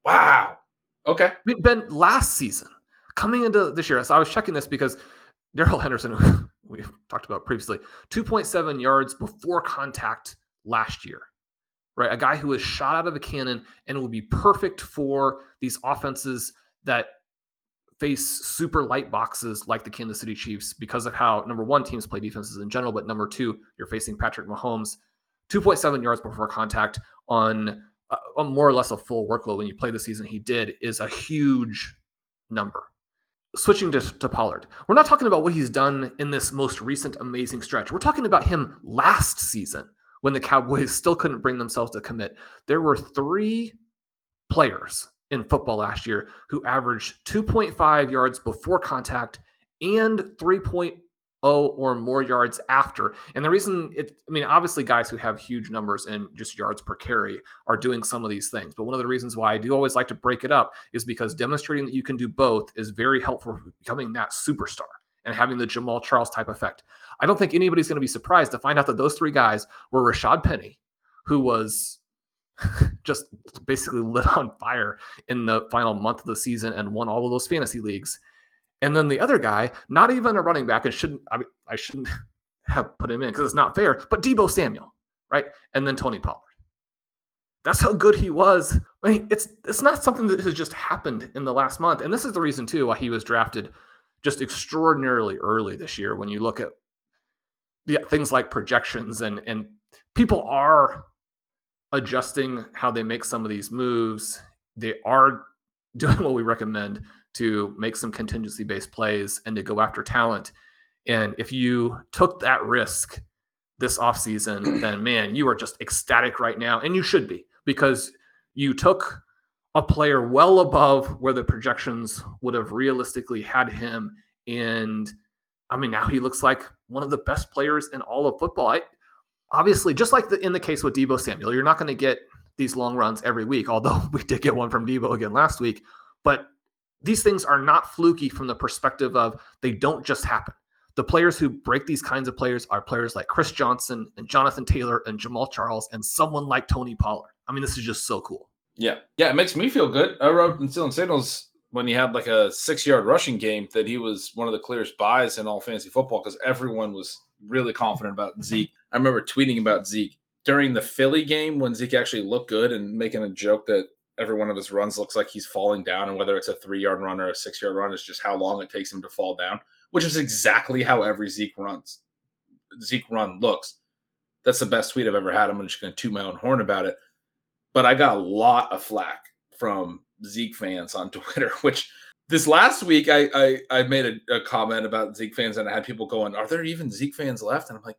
Wow. Okay. Ben, last season, coming into this year, so I was checking this because Darrell Henderson, [laughs] we talked about previously, 2.7 yards before contact last year. Right, a guy who was shot out of a cannon and would be perfect for these offenses that face super light boxes like the Kansas City Chiefs because of how number one teams play defenses in general, but number two, you're facing Patrick Mahomes, 2.7 yards before contact on uh, a, a more or less a full workload when you play the season he did is a huge number. Switching to, to Pollard, we're not talking about what he's done in this most recent amazing stretch. We're talking about him last season when the Cowboys still couldn't bring themselves to commit. There were three players in football last year who averaged 2.5 yards before contact and 3.0 or more yards after. And the reason it, I mean, obviously, guys who have huge numbers and just yards per carry are doing some of these things. But one of the reasons why I do always like to break it up is because demonstrating that you can do both is very helpful for becoming that superstar and having the Jamaal Charles type effect. I don't think anybody's going to be surprised to find out that those three guys were Rashaad Penny, who was [laughs] just basically lit on fire in the final month of the season and won all of those fantasy leagues. And then the other guy, not even a running back, and shouldn't I, mean, I shouldn't [laughs] have put him in because it's not fair, but Deebo Samuel, right? And then Tony Pollard. That's how good he was. I mean, it's it's not something that has just happened in the last month, and this is the reason too why he was drafted just extraordinarily early this year. When you look at the things like projections and and people are adjusting how they make some of these moves. They are [laughs] doing what we recommend to make some contingency based plays and to go after talent. And if you took that risk this offseason, [clears throat] then man, you are just ecstatic right now. And you should be because you took a player well above where the projections would have realistically had him. And I mean, now he looks like one of the best players in all of football. I, obviously, just like the, in the case with Deebo Samuel, you're not going to get these long runs every week, although [laughs] we did get one from Deebo again last week. But these things are not fluky from the perspective of they don't just happen. The players who break these kinds of players are players like Chris Johnson and Jonathan Taylor and Jamaal Charles and someone like Tony Pollard. I mean, this is just so cool. Yeah. Yeah. It makes me feel good. I wrote in Stealing Signals when he had like a six yard rushing game that he was one of the clearest buys in all fantasy football because everyone was really confident about Zeke. I remember tweeting about Zeke during the Philly game when Zeke actually looked good and making a joke that every one of his runs looks like he's falling down, and whether it's a three yard run or a six yard run is just how long it takes him to fall down, which is exactly how every Zeke runs. Zeke run looks. That's the best tweet I've ever had. I'm just going to toot my own horn about it. But I got a lot of flack from Zeke fans on [laughs] Twitter, which this last week I I, I made a, a, comment about Zeke fans and I had people going, "Are there even Zeke fans left?" And I'm like,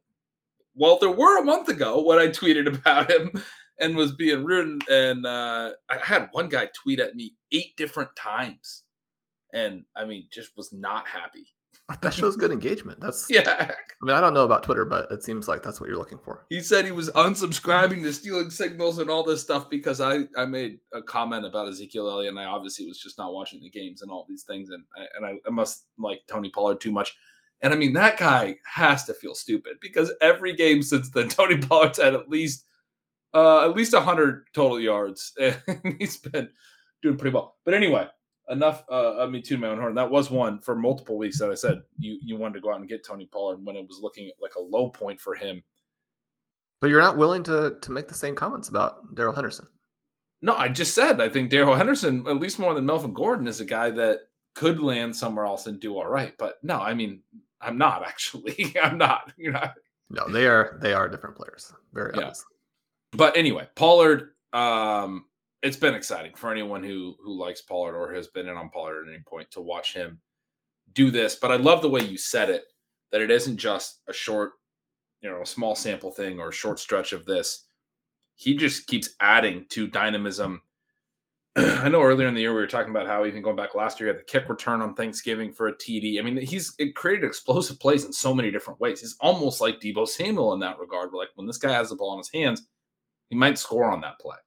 "Well, there were a month ago when I tweeted about him and was being rude." And uh, I had one guy tweet at me eight different times, and I mean, just was not happy that shows good engagement. That's [laughs] yeah. I mean, I don't know about Twitter, but it seems like that's what you're looking for. He said he was unsubscribing to stealing signals and all this stuff because I I made a comment about Ezekiel Elliott and I obviously was just not watching the games and all these things and I, and I, I must like Tony Pollard too much. And I mean that guy has to feel stupid because every game since then [laughs] Tony Pollard's had at least uh at least 100 total yards [laughs] and he's been doing pretty well. But anyway, enough uh, of me to my own horn. That was one for multiple weeks that I said you you wanted to go out and get Tony Pollard when it was looking like a low point for him. But you're not willing to to make the same comments about Darrell Henderson. No, I just said I think Darrell Henderson, at least more than Melvin Gordon, is a guy that could land somewhere else and do all right. But no, I mean, I'm not [laughs] actually. I'm not. You know. No, they are they are different players. Very yeah. obviously. But anyway, Pollard. Um, it's been exciting for anyone who who likes Pollard or has been in on Pollard at any point to watch him do this. But I love the way you said it that it isn't just a short, you know, a small sample thing or a short stretch of this. He just keeps adding to dynamism. [clears throat] I know earlier in the year we were talking about how even going back last year, he had the kick return on Thanksgiving for a TD. I mean, he's created explosive plays in so many different ways. He's almost like Deebo Samuel in that regard. Like when this guy has the ball in his hands, he might score on that play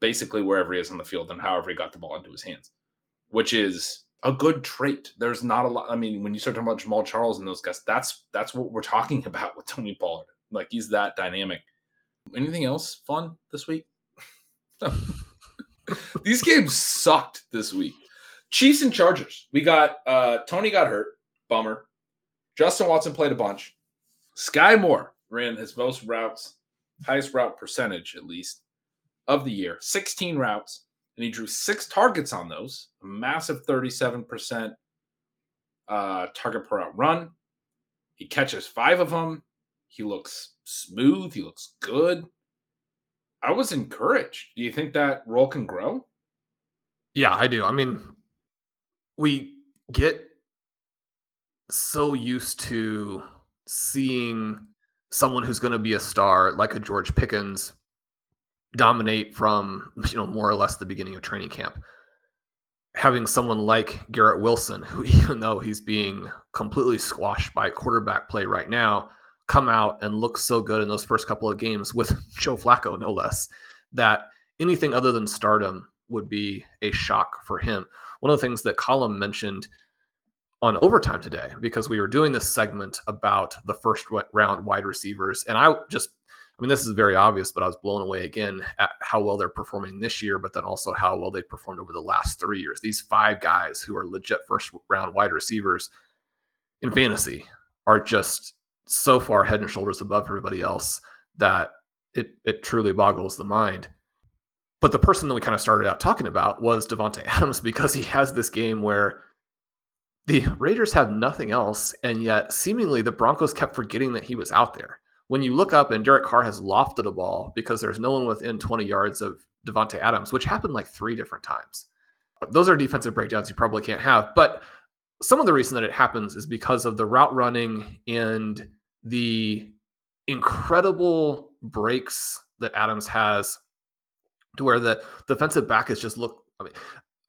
basically wherever he is on the field and however he got the ball into his hands, which is a good trait. There's not a lot. I mean, when you start talking about Jamaal Charles and those guys, that's that's what we're talking [laughs] about with Tony Pollard. Like he's that dynamic. Anything else fun this week? [laughs] [laughs] These games sucked this week. Chiefs and Chargers. We got uh Tony got hurt. Bummer. Justin Watson played a bunch. Skyy Moore ran his most routes, highest route percentage at least of the year, 16 routes, and he drew six targets on those, a massive 37% uh, target per route run. He catches five of them. He looks smooth. He looks good. I was encouraged. Do you think that role can grow? Yeah, I do. I mean, we get so used to seeing someone who's going to be a star like a George Pickens dominate from you know more or less the beginning of training camp. Having someone like Garrett Wilson, who [laughs] even though he's being completely squashed by quarterback play right now, come out and look so good in those first couple of games with [laughs] Joe Flacco, no less, that anything other than stardom would be a shock for him. One of the things that Colm mentioned on overtime today, because we were doing this segment about the first round wide receivers, and I just I mean, this is very obvious, but I was blown away again at how well they're performing this year, but then also how well they performed over the last three years. These five guys who are legit first round wide receivers in fantasy are just so far head and shoulders above everybody else that it it truly boggles the mind. But the person that we kind of started out talking about was Davante Adams [laughs] because he has this game where the Raiders have nothing else, and yet seemingly the Broncos kept forgetting that he was out there. When you look up and Derek Carr has lofted a ball because there's no one within 20 yards of Davante Adams, which happened like three different times. Those are defensive breakdowns you probably can't have. But some of the reason that it happens is because of the route running and the incredible breaks that Adams has to where the defensive back is just look I mean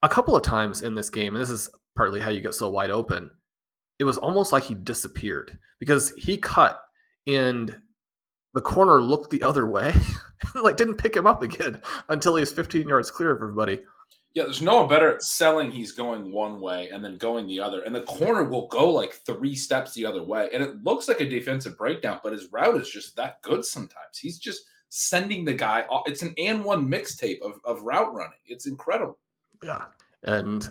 a couple of times in this game, and this is partly how you get so wide open, it was almost like he disappeared because he cut and the corner looked the other way, [laughs] like didn't pick him up again until he was 15 yards clear of everybody. Yeah, there's no one better at selling he's going one way and then going the other. And the corner will go like three steps the other way. And it looks like a defensive breakdown, but his route is just that good sometimes. He's just sending the guy off. It's an and one mixtape of, of route running. It's incredible. Yeah. And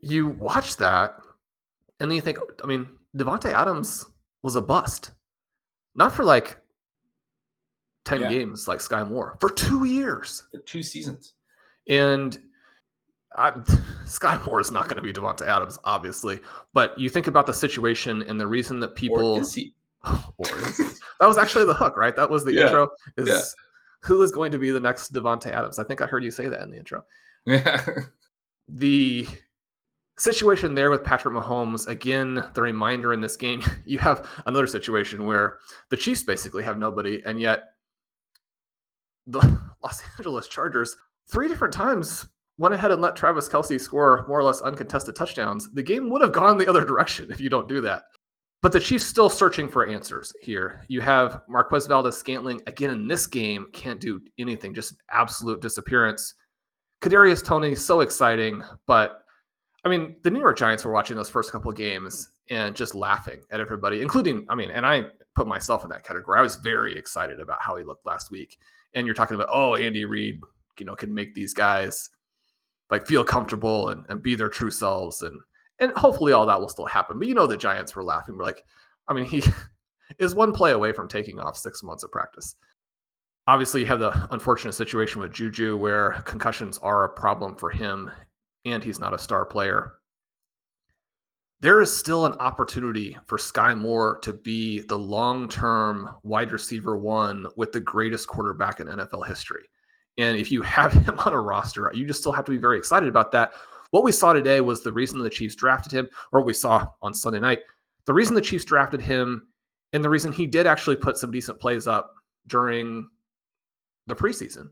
you watch that and then you think, I mean, Davante Adams was a bust. Not for like 10 yeah. games like Skyy Moore, for two years. For two seasons. And I, [sighs] Skyy Moore is not going to be Davante Adams, obviously. But you think about the situation and the reason that people. [laughs] He? that was actually the hook, right? That was the yeah. intro. Is yeah. who is going to be the next Davante Adams? I think I heard you say that in the intro. [laughs] Yeah. the situation there with Patrick Mahomes, again, the reminder in this game, [laughs] you have another situation where the Chiefs basically have nobody, and yet the [laughs] Los Angeles Chargers three different times went ahead and let Travis Kelce score more or less uncontested touchdowns, the game would have gone the other [laughs] direction if you don't do that. But the Chiefs still searching for answers here. You have Marquez Valdes Scantling again in this game can't do anything, just absolute disappearance. Kadarius Toney, so exciting, but I mean the New York Giants were watching those first couple games and just laughing at everybody, including I mean, and I put myself in that category. I was very excited about how he looked last week. And you're talking about oh Andy Reid you know can make these guys like feel comfortable and, and be their true selves and and hopefully all that will still happen. But you know the Giants were laughing. We're like, I mean, he [laughs] is one play away from taking off six months of practice. Obviously, you have the unfortunate situation with Juju where concussions are a problem for him, and he's not a star player. There is still an opportunity for Skyy Moore to be the long term wide receiver one with the greatest quarterback in NFL history. And if you [laughs] have him on a roster, you just still have to be very excited about that. What we saw today was the reason the Chiefs drafted him, or we saw on Sunday night. The reason the Chiefs drafted him, and the reason he did actually put some decent plays up during the preseason.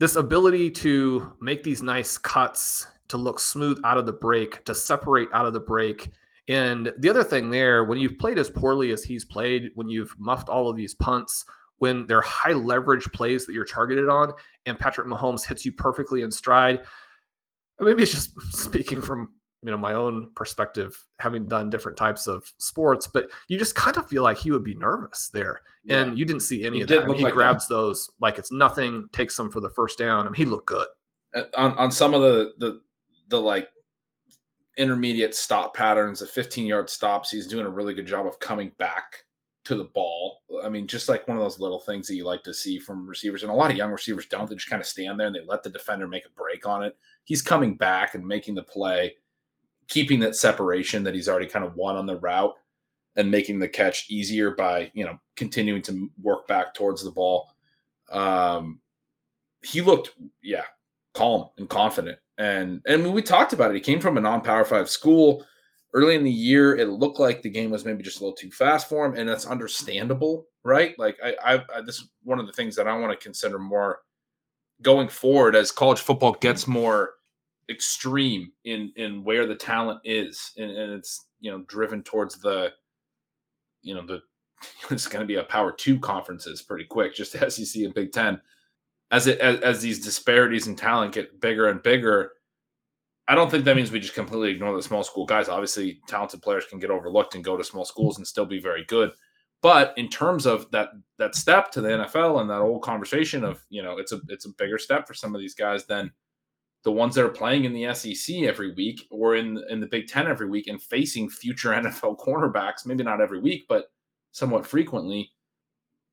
This ability to make these nice cuts, to look smooth out of the break, to separate out of the break. And the other thing there, when you've played as poorly as he's played, when you've muffed all of these punts, when they're high leverage plays that you're targeted on and Patrick Mahomes hits you perfectly in stride. Maybe it's just [laughs] speaking from you know my own perspective having done different types of sports but you just kind of feel like he would be nervous there yeah. and you didn't see any he of that I mean, he like grabs that. those like it's nothing takes them for the first down I mean, he looked good uh, on, on some of the the the like intermediate stop patterns the 15 yard stops he's doing a really good job of coming back to the ball. I mean, just like one of those little things that you like to see from receivers. And a lot of young receivers don't. They just kind of stand there and they let the defender make a break on it. He's coming back and making the play, keeping that separation that he's already kind of won on the route and making the catch easier by, you know, continuing to work back towards the ball. Um, he looked, yeah, calm and confident. And and we talked about it. He came from a non-power five school early in the year, it looked like the game was maybe just a little too fast for him, and that's understandable, right? Like I, I, I this is one of the things that I want to consider more going forward as college football gets more extreme in in where the talent is, and, and it's you know driven towards the, you know the [laughs] it's going to be a power two conferences pretty quick, just as you see in Big Ten. As it as, as these disparities in talent get bigger and bigger, I don't think that means we just completely ignore the small school guys. Obviously, talented players can get overlooked and go to small schools and still be very good. But in terms of that that step to the NFL and that old conversation of you know it's a it's a bigger step for some of these guys than the ones that are playing in the SEC every week or in in the Big Ten every week and facing future [laughs] NFL cornerbacks. Maybe not every week, but somewhat frequently.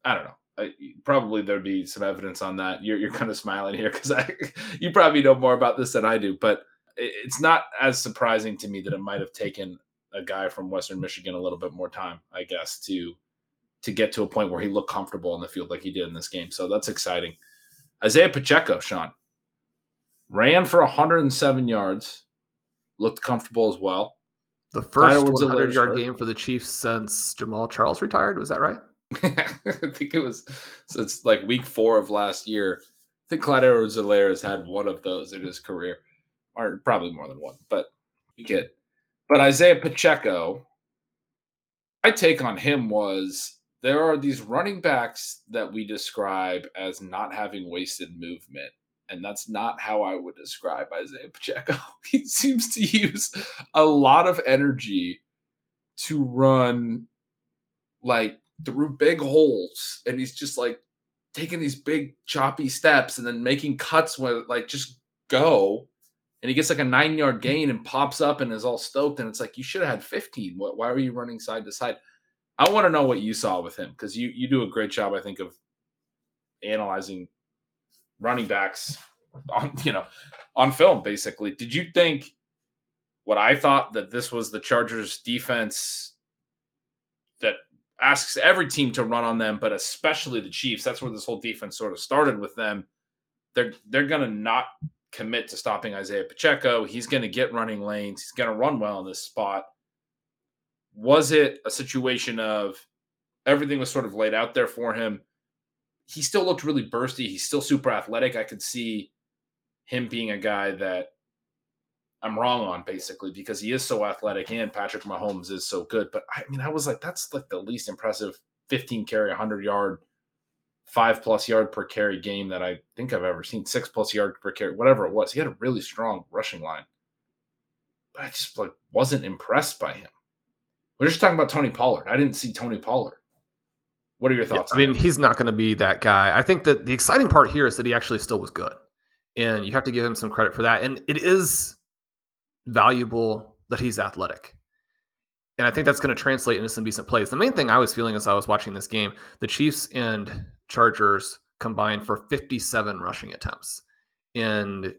I don't know. I, probably there'd be some evidence on that. You're you're kind of smiling here because I [laughs] you probably know more about this than I do, but it's not as surprising to me that it might have taken a guy from Western Michigan a little bit more time, I guess, to to get to a point where he looked comfortable in the field like he did in this game. So that's exciting. Isaiah Pacheco, Sean, ran for 107 yards, looked comfortable as well. The first 100 yard game for the Chiefs since Jamaal Charles retired. Was that right? [laughs] I think it was since like week four of last year. I think Clyde Edwards has had one of those in his career, or probably more than one, but he did. But Isaiah Pacheco, my take on him was there are these running backs that we describe as not having wasted movement. And that's not how I would describe Isaiah Pacheco. [laughs] He seems to use a lot of energy to run like through big holes. And he's just like taking these big choppy steps and then making cuts where like just go. And he gets like a nine yard gain and pops up and is all stoked. And it's like, you should have had 15. Why were you running side to side? I want to know what you saw with him because you you do a great job, I think, of analyzing running backs on [laughs] you know on film. Basically, did you think what I thought that this was the Chargers defense that asks every team to run on them, but especially the Chiefs? That's where this whole defense sort of started with them. They're they're gonna not commit to stopping Isaiah Pacheco. He's gonna get running lanes. He's gonna run well in this spot was it a situation of everything was sort of laid out there for him? He still looked really bursty. He's still super athletic. I could see him being a guy that I'm wrong on basically because he is so athletic and Patrick Mahomes is so good. But I mean, I was like, that's like the least impressive 15 carry, 100 yard, five plus yard per carry game that I think I've ever seen. Six plus yard per carry, whatever it was. He had a really strong rushing line, but I just like wasn't impressed by him. We're just talking about Tony Pollard. I didn't see Tony Pollard. What are your thoughts? I mean, him? he's not going to be that guy. I think that the exciting part here is that he actually still was good. And you have to give him some credit for that. And it is valuable that he's athletic. And I think that's going to translate into some decent plays. The main thing I was feeling as I was watching this game, the Chiefs and Chargers combined for 57 rushing attempts. And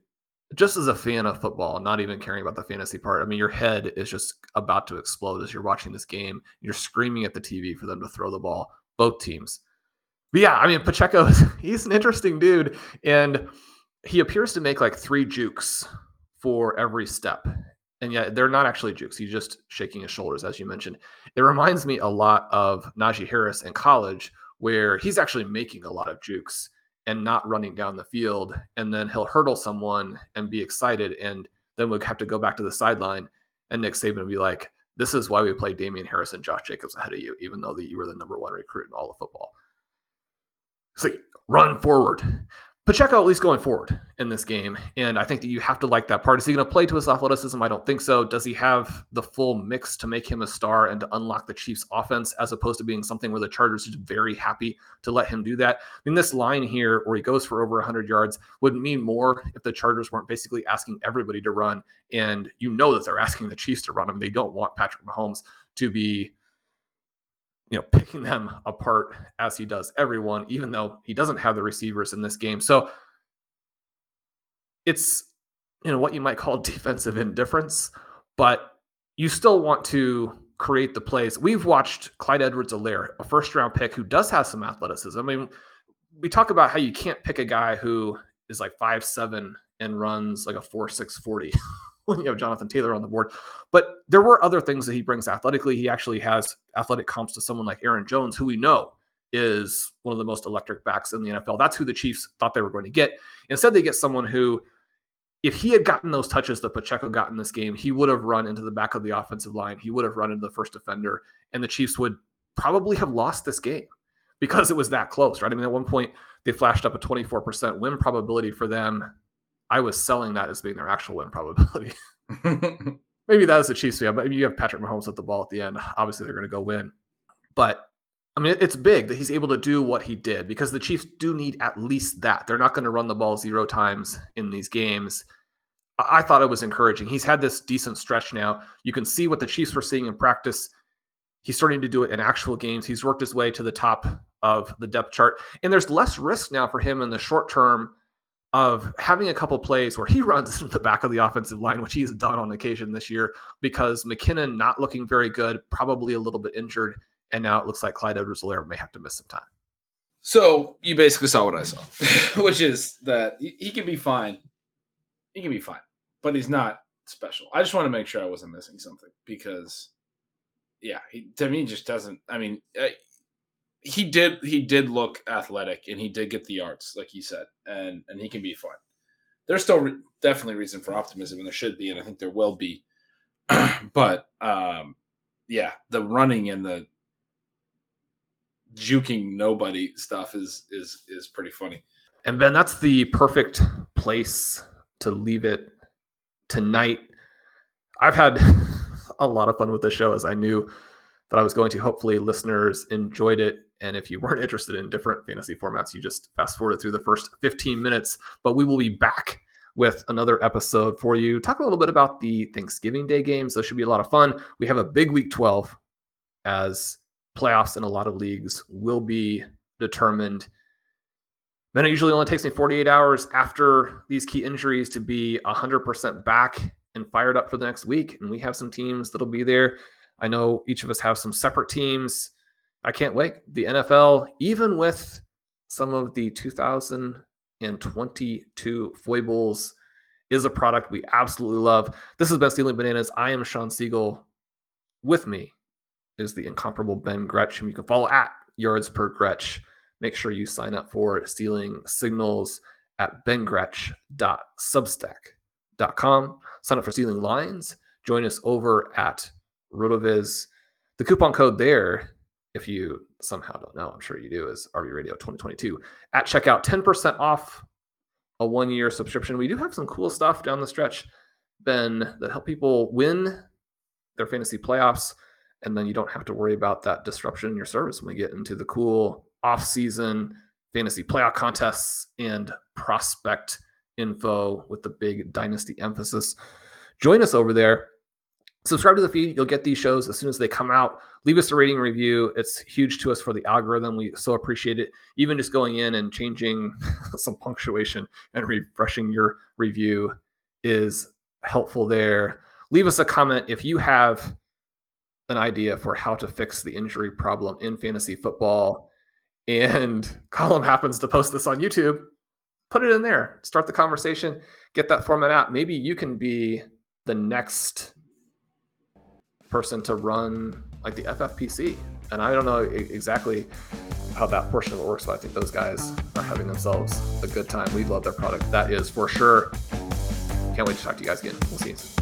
just as a fan of football, not even caring about the fantasy part, I mean, your head is just about to explode as you're watching this game. You're screaming at the TV for them to throw the ball, both teams. But yeah, I mean, Pacheco, [laughs] he's an interesting dude. And he appears to make like three jukes for every step. And yet they're not actually jukes. He's just shaking his shoulders, as you mentioned. It reminds me a lot of Najee Harris in college, where he's actually making a lot of jukes and not running down the field. And then he'll hurdle someone and be excited. And then we'll have to go back to the sideline. And Nick Saban will be like, this is why we play Damien Harris and Josh Jacobs ahead of you, even though you were the number one recruit in all of football. So run forward. Pacheco at least going forward in this game. And I think that you have to like that part. Is he going to play to his athleticism? I don't think so. Does he have the full mix to make him a star and to unlock the Chiefs offense as opposed to being something where the Chargers are very happy to let him do that? I mean, this line here where he goes for over 100 yards would mean more if the Chargers weren't basically asking everybody to run. And you know that they're asking the Chiefs to run him. They don't want Patrick Mahomes to be you know, picking them apart as he does everyone, even though he doesn't have the receivers in this game. So it's, you know, what you might call [laughs] defensive indifference, but you still want to create the plays. We've watched Clyde Edwards Helaire, a first round pick who does have some athleticism. I mean, we talk about how you can't pick a guy who is like five seven and runs like a four six forty. [laughs] you have Jonathan Taylor on the board. But there were other things that he brings athletically. He actually has athletic comps to someone like Aaron Jones, who we know is one of the most electric backs in the NFL. That's who the Chiefs thought they were going to get. Instead, they get someone who, if he had gotten those touches that Pacheco got in this game, he would have run into the back of the offensive line. He would have run into the first defender, and the Chiefs would probably have lost this game because it was that close, right? I mean, at one point, they flashed up a 24% win probability for them I was selling that as being their actual win probability. [laughs] Maybe that is the Chiefs. Yeah, but you have Patrick Mahomes at the ball at the end. Obviously, they're going to go win. But I mean, it's big that he's able to do what he did because the Chiefs do need at least that. They're not going to run the ball zero times in these games. I thought it was encouraging. He's had this decent stretch now. You can see what the Chiefs were seeing in practice. He's starting to do it in actual games. He's worked his way to the top of the depth chart. And there's less risk now for him in the short term of having a couple plays where he [laughs] runs into the back of the offensive line, which he's done on occasion this year, because McKinnon not looking very good, probably a little bit injured. And now it looks like Clyde Edwards Helaire may have to miss some time. So you basically saw what I saw, [laughs] which is that he, can be fine. He can be fine, but he's not special. I just want to make sure I wasn't missing something because, yeah, he to me just doesn't. I mean, he did he did look athletic and he did get the yards, like you said, and and he can be fun. There's still re- definitely reason for optimism, and there should be, and I think there will be. [clears throat] but um, yeah, the running and the juking nobody stuff is is is pretty funny. And Ben, that's the perfect place to leave it tonight. I've had [laughs] a lot of fun with the show as I knew that I was going to. Hopefully, listeners enjoyed it. And if you weren't interested in different fantasy formats, you just fast forwarded through the first 15 minutes. But we will be back with another episode for you. Talk a little bit about the Thanksgiving Day games. Those should be a lot of fun. We have a big week 12 as playoffs in a lot of leagues will be determined. Then it usually only takes me 48 hours after these key injuries to be 100% back and fired up for the next week. And we have some teams that'll be there. I know each of us have some separate teams. I can't wait. The NFL, even with some of the 2022 foibles, is a product we absolutely love. This has been Stealing Bananas. I am Sean Siegele. With me is the incomparable Ben Gretch, whom you can follow at yards per Gretch. Make sure you sign up for Stealing Signals at bengretch.substack.com. Sign up for Stealing Lines. Join us over at RotoViz. The coupon code there, if you somehow don't know, I'm sure you do, is RV Radio 2022 at checkout. 10% off a one year subscription. We do have some cool stuff down the stretch, Ben, that help people win their fantasy playoffs. And then you don't have to worry about that disruption in your service when we get into the cool off season fantasy playoff contests and prospect info with the big dynasty emphasis. Join us over there subscribe to the feed. You'll get these shows as soon as they come out. Leave us a rating review. It's huge to us for the algorithm. We so appreciate it. Even just going in and changing [laughs] some punctuation and refreshing your review is helpful there. Leave us a comment if you have an idea for how to fix the injury problem in fantasy football. And [laughs] Colm happens to post this on YouTube. Put it in there. Start the conversation. Get that format out. Maybe you can be the next person to run like the FFPC. And I don't know exactly how that portion of it works, but I think those guys are having themselves a good time. We love their product. That is for sure. Can't wait to talk to you guys again. We'll see you soon.